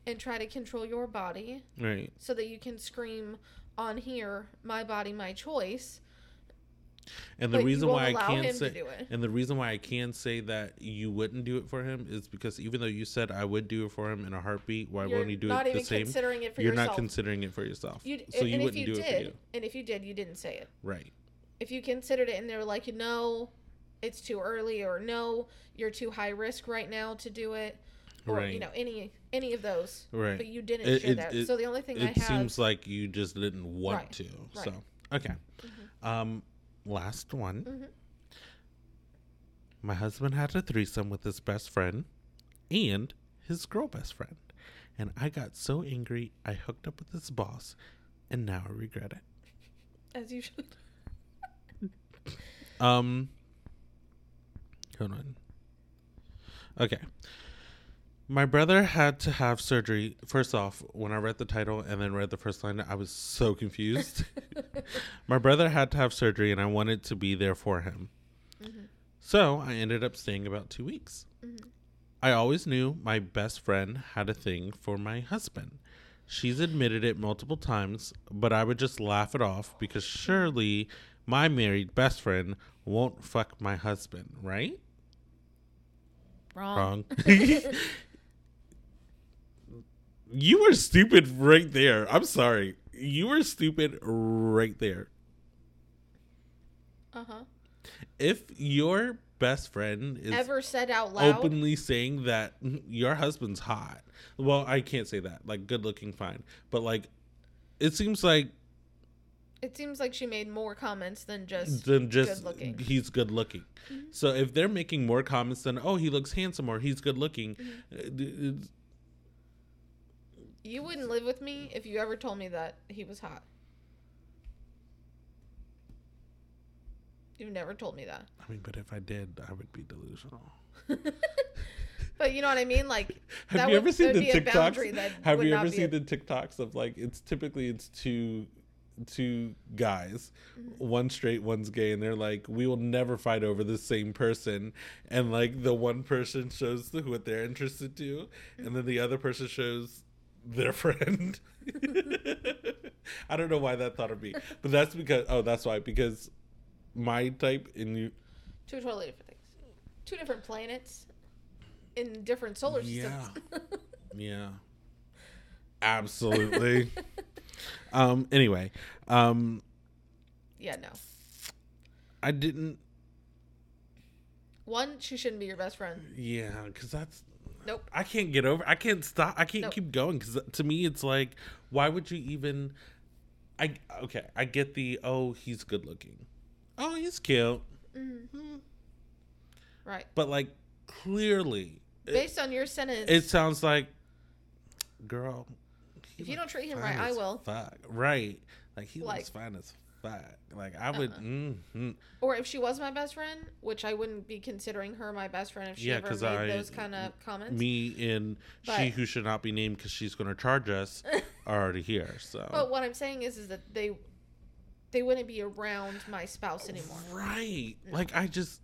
and try to control your body right. so that you can scream on here, "My body, my choice." And the but reason why I can say to do it. and the reason why I can say that you wouldn't do it for him is because even though you said I would do it for him in a heartbeat, why You're won't you do not it even the same? considering it for You're yourself. not considering it for yourself. You, so you and wouldn't you do it for you. and if you did, you didn't say it. Right. If you considered it and they were like, you know, it's too early, or no, you're too high risk right now to do it, or you know, any any of those. Right. But you didn't It- share it- that. it- so the only thing I It have, seems like you just didn't want Right, to. right. Mm-hmm. So okay. Um last one. Mhm. My husband had a threesome with his best friend and his girl best friend. And I got so angry I hooked up with his boss and now I regret it. as you should. Um hold on. Okay. My brother had to have surgery. First off, when I read the title and then read the first line, I was so confused. *laughs* My brother had to have surgery and I wanted to be there for him. Mm-hmm. So I ended up staying about two weeks. Mm-hmm. I always knew my best friend had a thing for my husband. She's admitted it multiple times, but I would just laugh it off because surely my married best friend won't fuck my husband, right? Wrong. Wrong. *laughs* *laughs* you were stupid right there. I'm sorry. You were stupid right there. Uh huh. If your best friend is Ever said out loud? openly saying that your husband's hot. Well, I can't say that. Like good looking fine. But like it seems like It seems like she made more comments than just than just good looking. Mm-hmm. he's good looking. So if they're making more comments than oh he looks handsome or he's good looking, Mm-hmm. You wouldn't live with me if you ever told me that he was hot. You've never told me that. I mean, but if I did, I would be delusional. *laughs* But you know what I mean? Like *laughs* Have you would, ever seen the TikToks? Have you ever seen a- the TikToks of like it's typically it's two two guys, mm-hmm. one straight, one's gay, and they're like, "We will never fight over the same person." And like the one person shows the, what they're interested to, and then the other person shows their friend. *laughs* I don't know why that thought of me, but that's because oh, that's why because my type and you Two totally different things. Two different planets in different solar systems. *laughs* yeah absolutely *laughs* um anyway um yeah, no. i didn't One, she shouldn't be your best friend. yeah because that's Nope. i can't get over i can't stop i can't Nope. keep going because to me it's like why would you even i okay i get the oh he's good looking oh he's cute mm-hmm. Right. but like clearly it, Based on your sentence, it sounds like girl if you don't treat him right, I will. fuck. right like he Like- looks fine as like i would Uh-uh. mm, Or if she was my best friend, which I wouldn't be considering her my best friend if she Yeah, ever made I- those kind of comments. me and she who should not be named because she's going to charge us *laughs* are already here. So But what I'm saying is, is that they they wouldn't be around my spouse anymore. right, like I just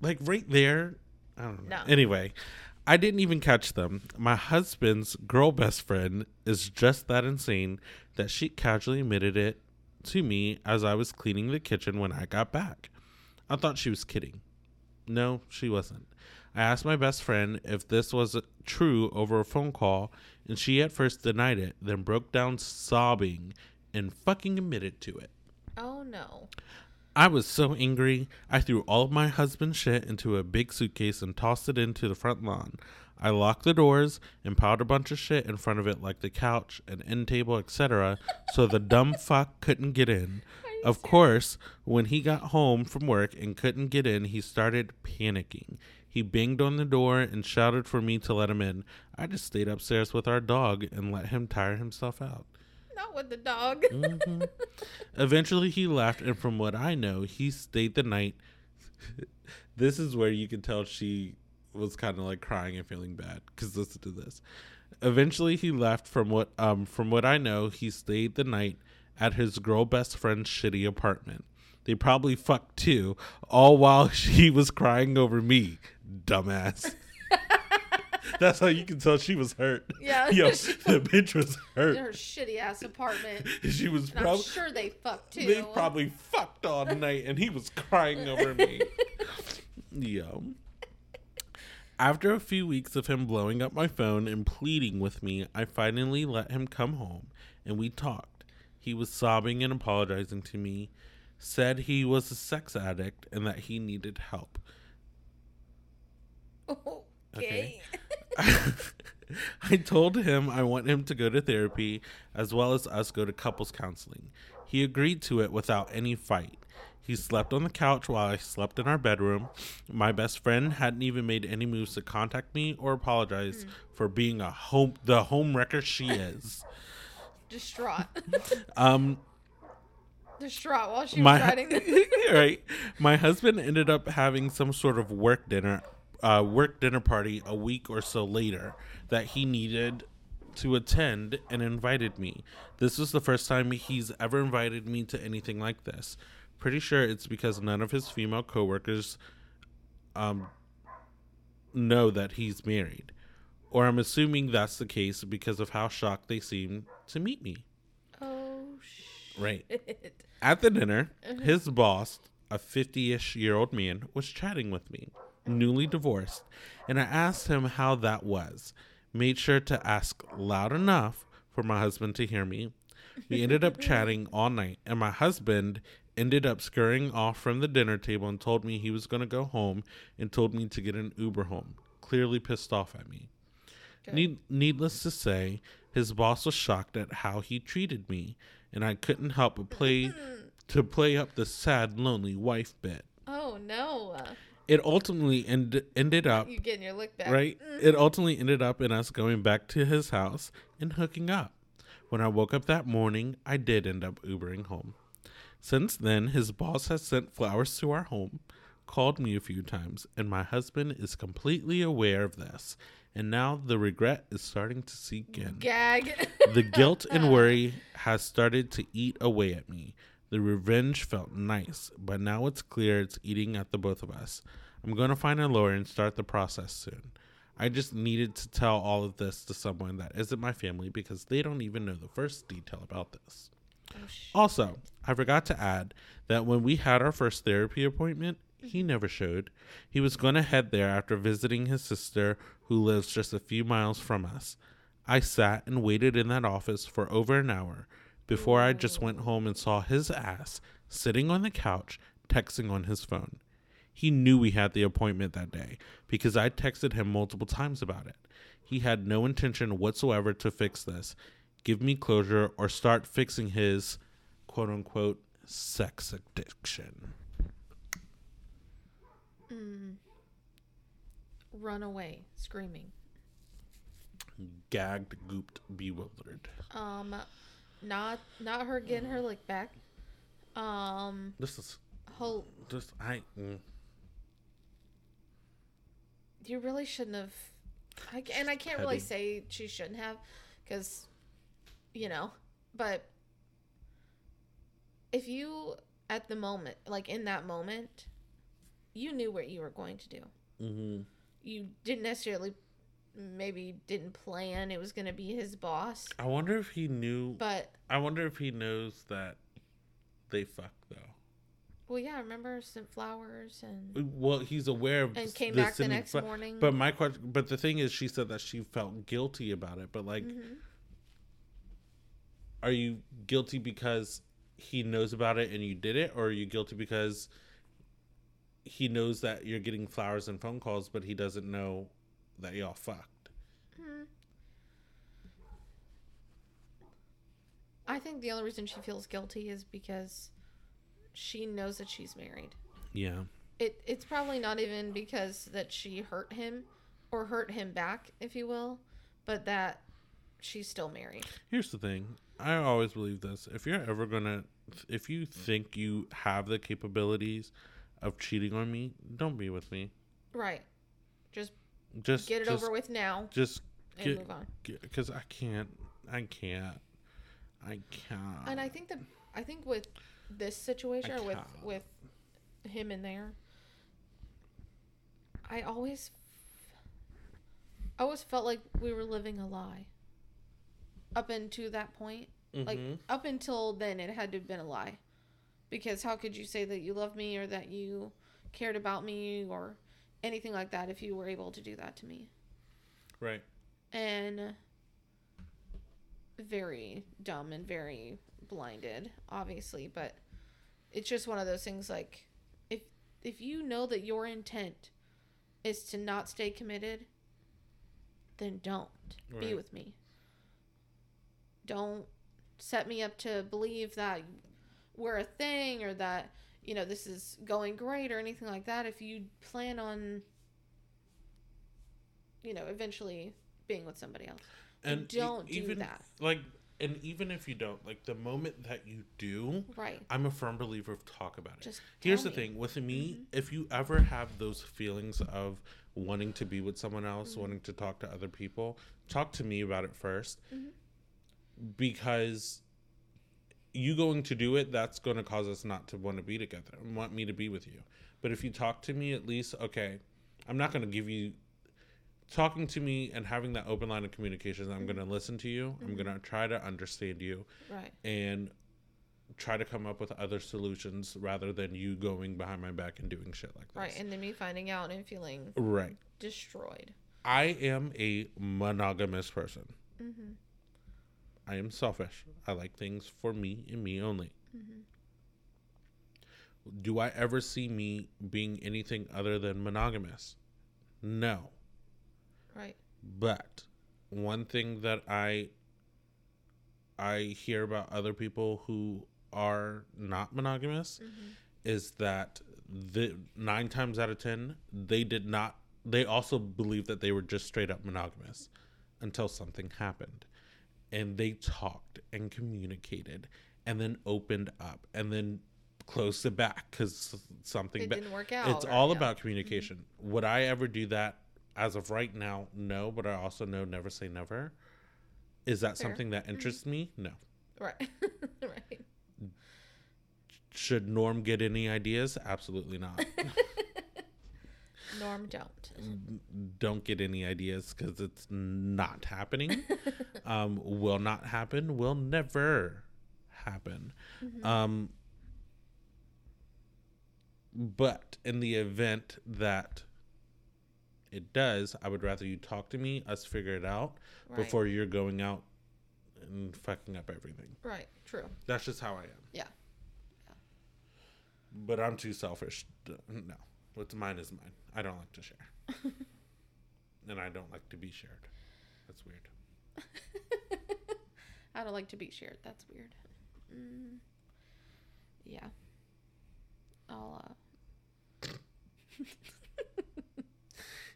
like right there. I don't know. No. Anyway, I didn't even catch them. My husband's girl best friend is just that insane that she casually admitted it to me as I was cleaning the kitchen when I got back. I thought she was kidding. No, she wasn't. I asked my best friend if this was true over a phone call, and she at first denied it, then broke down sobbing and fucking admitted to it. Oh no. I was so angry, I threw all of my husband's shit into a big suitcase and tossed it into the front lawn. I locked the doors and piled a bunch of shit in front of it, like the couch, an end table, etc., so the dumb *laughs* fuck couldn't get in. Of course, when he got home from work and couldn't get in, he started panicking. He banged on the door and shouted for me to let him in. I just stayed upstairs with our dog and let him tire himself out. Not with the dog. Mm. Eventually, he left, and from what I know, he stayed the night. *laughs* this is where you can tell she was kind of like crying and feeling bad. Because listen to this. Eventually, he left. From what um from what I know, he stayed the night at his girl best friend's shitty apartment. They probably fucked too, all while *laughs* she was crying over me, dumbass. *laughs* That's how you can tell she was hurt. Yeah. Yo, *laughs* the bitch was hurt. her shitty ass apartment. She was And I'm probably sure they fucked too. they probably fucked all night and he was crying over me. Yo. After a few weeks of him blowing up my phone and pleading with me, I finally let him come home and we talked. He was sobbing and apologizing to me, said he was a sex addict and that he needed help. *laughs* okay. *laughs* I told him I want him to go to therapy as well as us go to couples counseling. He agreed to it without any fight. He slept on the couch while I slept in our bedroom. My best friend hadn't even made any moves to contact me or apologize for being a home the home wrecker she is. *laughs* Distraught. *laughs* Um Distraught while she was writing *laughs* this. right. My husband ended up having some sort of work dinner, uh, work dinner party a week or so later that he needed to attend and invited me. This was the first time he's ever invited me to anything like this. Pretty sure it's because none of his female coworkers um know that he's married. Or I'm assuming that's the case because of how shocked they seem to meet me. Oh shit. Right. At the dinner, his boss, a 50 ish year old man, was chatting with me, newly divorced, and I asked him how that was. Made sure to ask loud enough for my husband to hear me. We ended up *laughs* chatting all night, and my husband ended up scurrying off from the dinner table and told me he was going to go home and told me to get an Uber home, clearly pissed off at me. Need, needless to say, his boss was shocked at how he treated me, and I couldn't help but play *laughs* to play up the sad, lonely wife bit. Oh no. It ultimately end, ended up You getting your lick back. right. Mm. It ultimately ended up in us going back to his house and hooking up. When I woke up that morning, I did end up Ubering home. Since then, his boss has sent flowers to our home, called me a few times, and my husband is completely aware of this and now the regret is starting to sink in. Gag. The guilt *laughs* and worry has started to eat away at me. The revenge felt nice, but now it's clear it's eating at the both of us. I'm going to find a lawyer and start the process soon. I just needed to tell all of this to someone that isn't my family because they don't even know the first detail about this. Oh, Also, I forgot to add that when we had our first therapy appointment, he mm-hmm. never showed. He was going to head there after visiting his sister, who lives just a few miles from us. I sat and waited in that office for over an hour before I just went oh. home and saw his ass sitting on the couch, texting on his phone. He knew we had the appointment that day because I texted him multiple times about it. He had no intention whatsoever to fix this, give me closure, or start fixing his quote unquote sex addiction. Run away, screaming. Gagged, gooped, bewildered. Um, not not her getting her lick back. Um, This is whole just I. Mm, you really shouldn't have. I, and I can't really say she shouldn't have, because, you know, but if you at the moment, like in that moment, you knew what you were going to do. hmm You didn't necessarily, maybe didn't plan it was going to be his boss, I wonder if he knew. but I wonder if he knows that they fuck though. well, yeah, remember sent flowers and Well, he's aware of and came back the next fu- morning. But my question, but the thing is, she said that she felt guilty about it. But like, Mhm. are you guilty because he knows about it and you did it, or are you guilty because he knows that you're getting flowers and phone calls, but he doesn't know that y'all fucked? Hmm. I think the only reason she feels guilty is because she knows that she's married. Yeah. It it's probably not even because that she hurt him or hurt him back, if you will, but that she's still married. Here's the thing. I always believe this. If you're ever gonna, if you think you have the capabilities of cheating on me, don't be with me. Right. Just Just get it just, over with now Just and get, move on. because I can't. I can't. I can't. And I think that I think with this situation or with with him in there, I always I always felt like we were living a lie. Up until that point, like Mhm. up until then, it had to have been a lie, because how could you say that you love me or that you cared about me or anything like that if you were able to do that to me? right. and very dumb and very blinded obviously but it's just one of those things like if if you know that your intent is to not stay committed then don't be with me don't set me up to believe that we're a thing or that you know this is going great or anything like that if you plan on you know eventually being with somebody else And e- don't do even that. like, and even if you don't, like, the moment that you do, right I'm a firm believer of talk about it. Just Here's the me. Mm-hmm. thing with me, if you ever have those feelings of wanting to be with someone else, Mm-hmm. wanting to talk to other people, talk to me about it 1st Mm-hmm. Because you going to do it, that's going to cause us not to want to be together and want me to be with you. But if you talk to me, at least, okay, I'm not going to give you talking to me and having that open line of communication. I'm going to listen to you. I'm going to try to understand you right and try to come up with other solutions rather than you going behind my back and doing shit like that. right and then me finding out and feeling Right. destroyed I am a monogamous person. mm-hmm. I am selfish. I like things for me and me only. Mm-hmm. Do I ever see me being anything other than monogamous? No. right But one thing that I I hear about other people who are not monogamous mm-hmm. is that the nine times out of ten they did not they also believe that they were just straight up monogamous until something happened and they talked and communicated and then opened up and then closed it back because something it ba- didn't work out it's or- all yeah. about communication mm-hmm. would i ever do that as of right now, no. But I also know never say never. Is that Fair. something that mm-hmm. interests me? No. Right. *laughs* right. Should Norm get any ideas? Absolutely not. *laughs* Norm don't. Don't get any ideas because it's not happening. *laughs* um, will not happen. Will never happen. Um, but in the event that it does, I would rather you talk to me, us figure it out Right. before you're going out and fucking up everything. Right. True. That's just how I am. Yeah. But I'm too selfish. to- No, what's mine is mine. I don't like to share, *laughs* and I don't like to be shared. That's weird. *laughs* I don't like to be shared. That's weird. Mm, yeah. I'll uh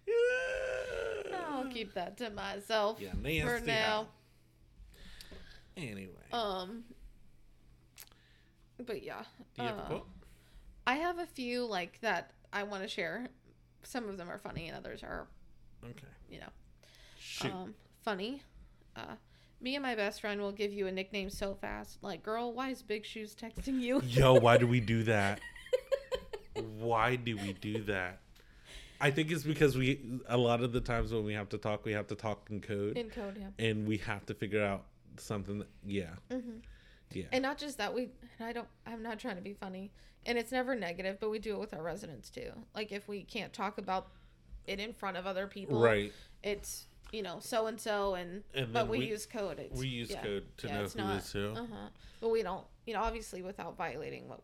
*laughs* I'll keep that to myself Yeah, for now. Anyway, Um but yeah. do you have a uh, quote? I have a few like that I want to share. Some of them are funny and others are, Okay, you know, shoot. um funny. Uh me and my best friend will give you a nickname so fast. Like, girl, why is Big Shoes texting you? Yo, why do we do *laughs* that? why do we do that? I think it's because we a lot of the times when we have to talk, we have to talk in code, In code, yeah. and we have to figure out something. That, yeah, hmm yeah. And not just that, we and I don't I'm not trying to be funny. And it's never negative, but we do it with our residents too. Like if we can't talk about it in front of other people, right. it's you know, so and so and And but we, we- use code. It's, We use yeah. code to Yeah, know it's who not- is who. Uh-huh. But we don't, you know, obviously without violating what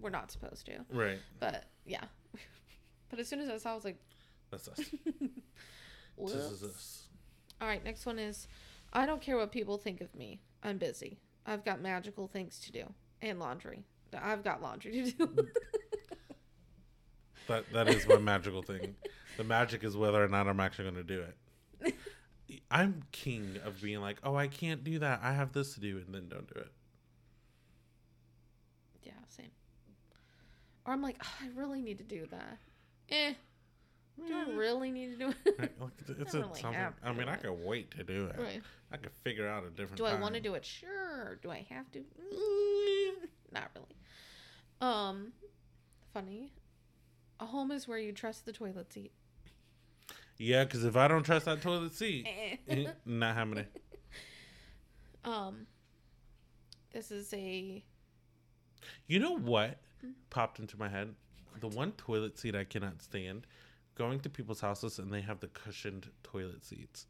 we're not supposed to. Right. But yeah. *laughs* but as soon as I saw I was like, That's us. *laughs* this is us. All right, next one is I don't care what people think of me. I'm busy. I've got magical things to do and laundry. I've got laundry to do. *laughs* That that is my magical thing. The magic is whether or not I'm actually going to do it. *laughs* I'm king of being like, oh, I can't do that. I have this to do, and then don't do it. yeah, same. Or I'm like, "Oh, I really need to do that. Eh. Do I really need to do it? It's *laughs* I a, really something. I mean. I could wait to do it. right. I could figure out a different. Do I want to do it? Sure. Do I have to? Mm, not really. Um, funny. A home is where you trust the toilet seat. Yeah, because if I don't trust that toilet seat, *laughs* Eh. not happening. *laughs* um, this is a You know what Hmm? popped into my head? The one toilet seat I cannot stand. Going to people's houses and they have the cushioned toilet seats.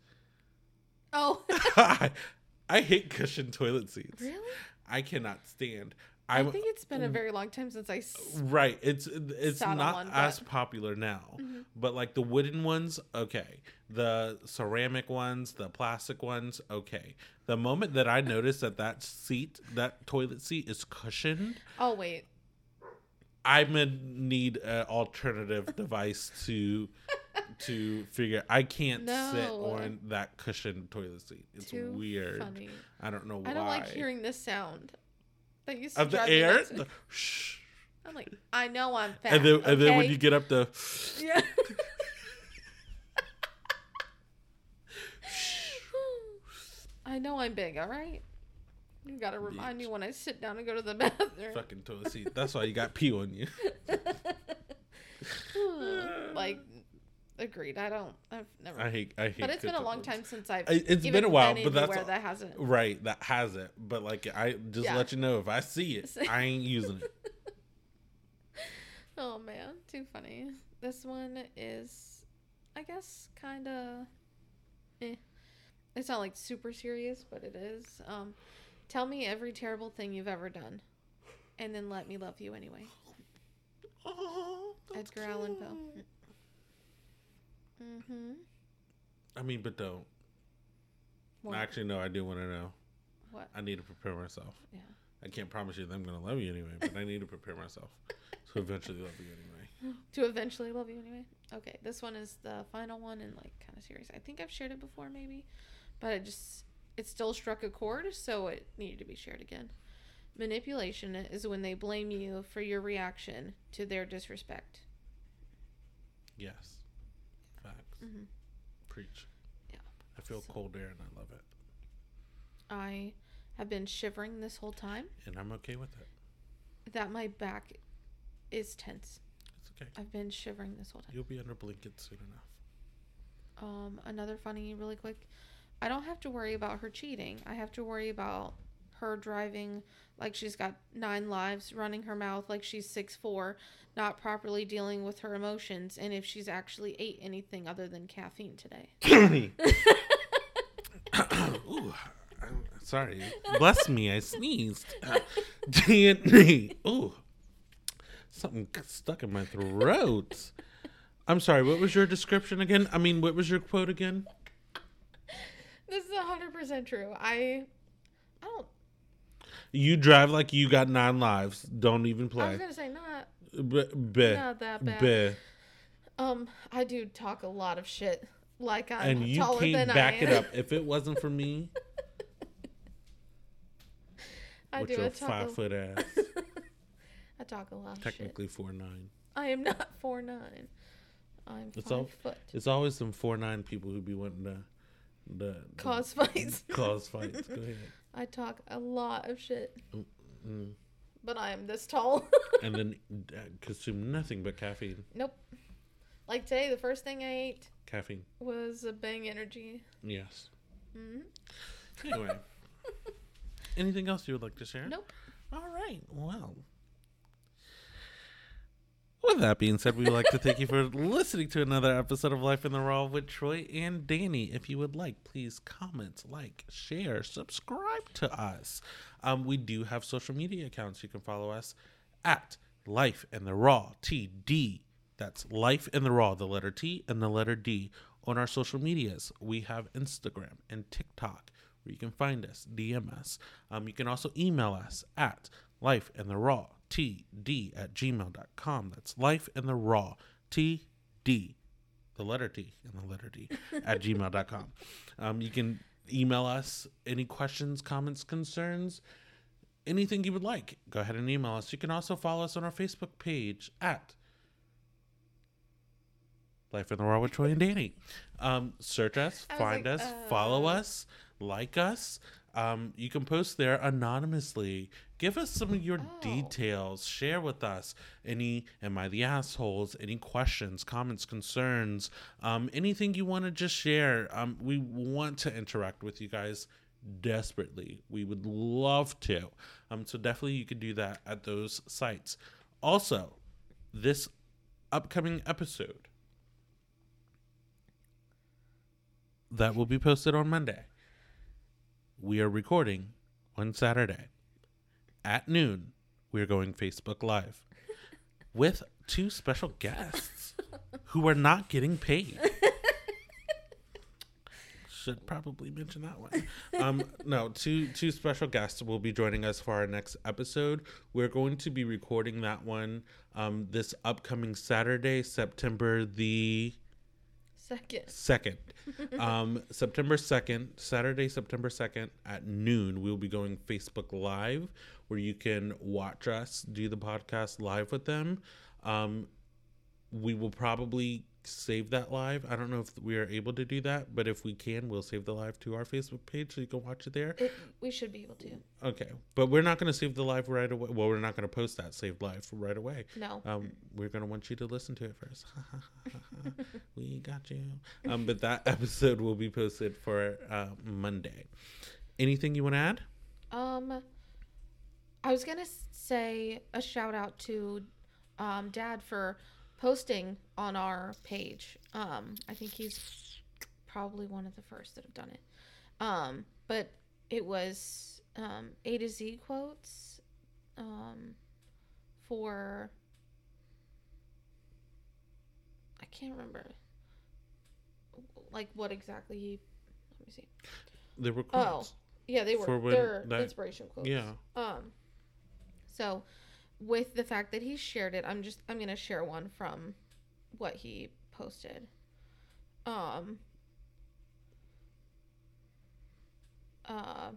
oh *laughs* I, I hate cushioned toilet seats. really? I cannot stand. I I'm think it's been a very long time since I. right. It's it's not one, as but- popular now, Mhm. but like the wooden ones, okay. The ceramic ones, the plastic ones, okay. The moment that I notice that that seat, that toilet seat is cushioned, Oh wait. I'm gonna need an alternative device to to figure. I can't sit on that cushioned toilet seat. It's Too weird. Funny. I don't know why. I don't like hearing this sound. That used to of the air. The, shh. I'm like, I know I'm fat. and then and then when you get up to Yeah. *laughs* *laughs* I know I'm big, all right? You gotta remind me when I sit down and go to the *laughs* bathroom. fucking toilet seat, that's why you got pee on you. *laughs* like, agreed. I don't. I've never. I hate. I hate. but it's been a long time since I've. I- it's been a while, but that's all- that hasn't. Right, that has it. But like, I just Yeah. let you know if I see it, *laughs* I ain't using it. Oh man, too funny. This one is, I guess, kind of. Eh. It's not like super serious, but it is. Um, tell me every terrible thing you've ever done, and then let me love you anyway. Oh, that's Edgar Allan Poe. Mm-hmm. I mean, but don't. What? Actually, no. I do want to know. What? I need to prepare myself. Yeah. I can't promise you that I'm gonna love you anyway, but I need to prepare myself to eventually love you anyway. *gasps* To eventually love you anyway. Okay, this one is the final one and like kind of serious. I think I've shared it before, maybe, but it just it still struck a chord, so it needed to be shared again. Manipulation is when they blame you for your reaction to their disrespect. Yes, facts. Mhm. Preach. Yeah. I feel So- cold air and I love it. I have been shivering this whole time. And I'm okay with it. That my back is tense. It's okay. I've been shivering this whole time. You'll be under blankets soon enough. Um, another funny, really quick. I don't have to worry about her cheating. I have to worry about her driving like she's got nine lives, running her mouth like she's six four, not properly dealing with her emotions, and if she's actually ate anything other than caffeine today. *coughs* *coughs* Ooh, I'm sorry. Bless me, I sneezed. *laughs* DNA. Ooh, something stuck in my throat. I'm sorry. What was your description again? I mean, what was your quote again? This is hundred percent true. I, I don't. You drive like you got nine lives. Don't even play. I was gonna say not B- b- not that bad. b- Um, I do talk a lot of shit. Like I'm and you taller can't back it up. If it wasn't for me, *laughs* I with do. your five a, foot ass, *laughs* I talk a lot of shit. technically four nine. I am not four nine. I'm It's five all- foot. It's always some four nine people who be wanting to, the Cause fights. *laughs* cause fights. Go ahead. I talk a lot of shit, Mm. but I am this tall. *laughs* And then uh, consume nothing but caffeine. nope. Like today, the first thing I ate Caffeine. was a Bang Energy. Yes. hmm Anyway. *laughs* Anything else you would like to share? Nope. All right. Well. With that being said, we would like to thank you for listening to another episode of Life in the Raw with Troy and Dani. If you would like, please comment, like, share, subscribe to us. Um, we do have social media accounts. You can follow us at Life in the Raw TD. That's Life in the Raw, the letter T and the letter D. On our social medias, we have Instagram and TikTok where you can find us, DM us. Um, you can also email us at life in the raw td at gmail.com. That's life in the raw td, the letter T and the letter D at *laughs* gmail.com. Um, you can email us any questions, comments, concerns, anything you would like. Go ahead and email us. You can also follow us on our Facebook page at Life in the Raw with Troy and Dani. Um, search us, find like, us, follow uh. us, like us. Um, you can post there anonymously. Give us some of your Oh. details. Share with us any "Am I the assholes?" Any questions, comments, concerns, um, anything you want to just share. Um, we want to interact with you guys desperately. We would love to. Um, so definitely you can do that at those sites. Also, this upcoming episode that will be posted on Monday. We are recording on Saturday at noon. We are going Facebook Live *laughs* with two special guests who are not getting paid. *laughs* Should probably mention that one. Um, no, two two special guests will be joining us for our next episode. We're going to be recording that one um, this upcoming Saturday, September the Second. second um *laughs* september 2nd saturday september 2nd at noon we'll be going facebook live where you can watch us do the podcast live with them um we will probably save that live i don't know if we are able to do that but if we can we'll save the live to our facebook page so you can watch it there It, we should be able to. okay but we're not going to save the live right away well we're not going to post that saved live right away No. um, we're gonna want you to listen to it first. *laughs* we got you. Um, but that *laughs* episode will be posted for uh, Monday. Anything you want to add? Um, I was gonna say a shout out to um, Dad for posting on our page. Um, I think he's probably one of the first that have done it. Um, but it was um, A to Z quotes um, for I can't remember like what exactly he. Let me see. They were quotes. Oh, yeah, they were. They're that- inspiration quotes. Yeah. Um. So, with the fact that he shared it, I'm just I'm gonna share one from what he posted. Um. Uh.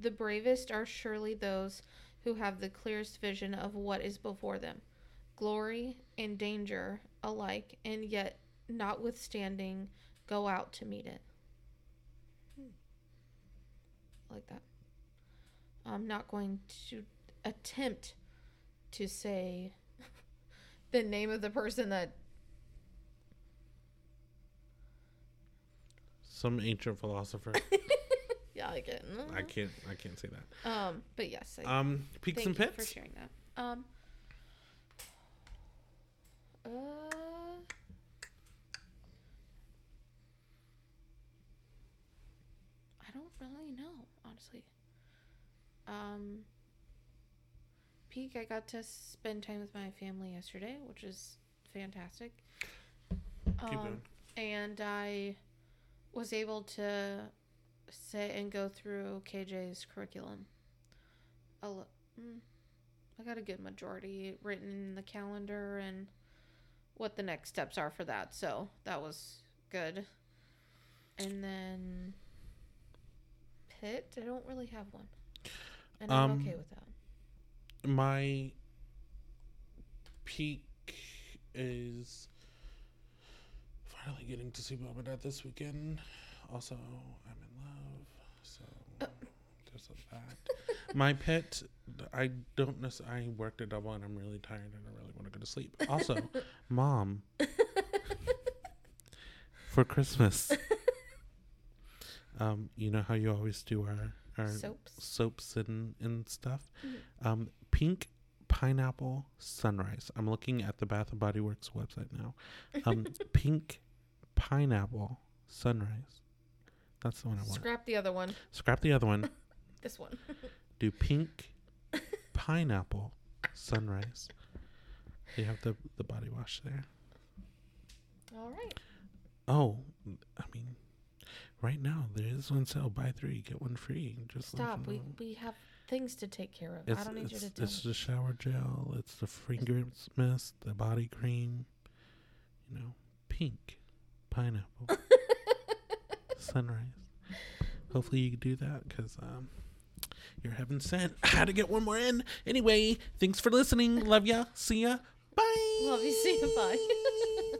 The bravest are surely those who have the clearest vision of what is before them, glory and danger alike, and yet notwithstanding, go out to meet it. I like that. I'm not going to attempt to say *laughs* the name of the person that Some ancient philosopher. *laughs* yeah I can I can't. I can't say that. um but yes I Um, peaks thank and you pits. for sharing that um uh I don't really know honestly um peak I got to spend time with my family yesterday which is fantastic Um, and I was able to say and go through KJ's curriculum. A mm, I got a good majority written in the calendar and what the next steps are for that. So that was good. And then Pit, I don't really have one. And I'm Um, okay with that. My peak is finally getting to see Mom and Dad this weekend. Also, I'm in love, so there's that. *laughs* My pet, I don't necessarily. I worked a double and I'm really tired and I really want to go to sleep. Also, *laughs* Mom, *laughs* for Christmas, um, you know how you always do our our Soaps. soaps and and stuff. Mhm. Um, pink pineapple sunrise. I'm looking at the Bath and Body Works website now. Um, *laughs* pink pineapple sunrise. That's the one I want. Scrap the other one. Scrap the other one. *laughs* This one. Do pink *laughs* pineapple sunrise. They have the the body wash there. All right. Oh, I mean, right now there is one sale: buy three get one free. Just Stop. We we have things to take care of. It's, I don't need you to tell it's me. the shower gel. It's the fragrance mist, the body cream. You know, pink, pineapple, *laughs* sunrise. Hopefully you can do that because um, you're heaven sent. I had to get one more in. Anyway, thanks for listening. Love ya. See ya. Bye. Love you. *laughs* See you. Bye. *laughs*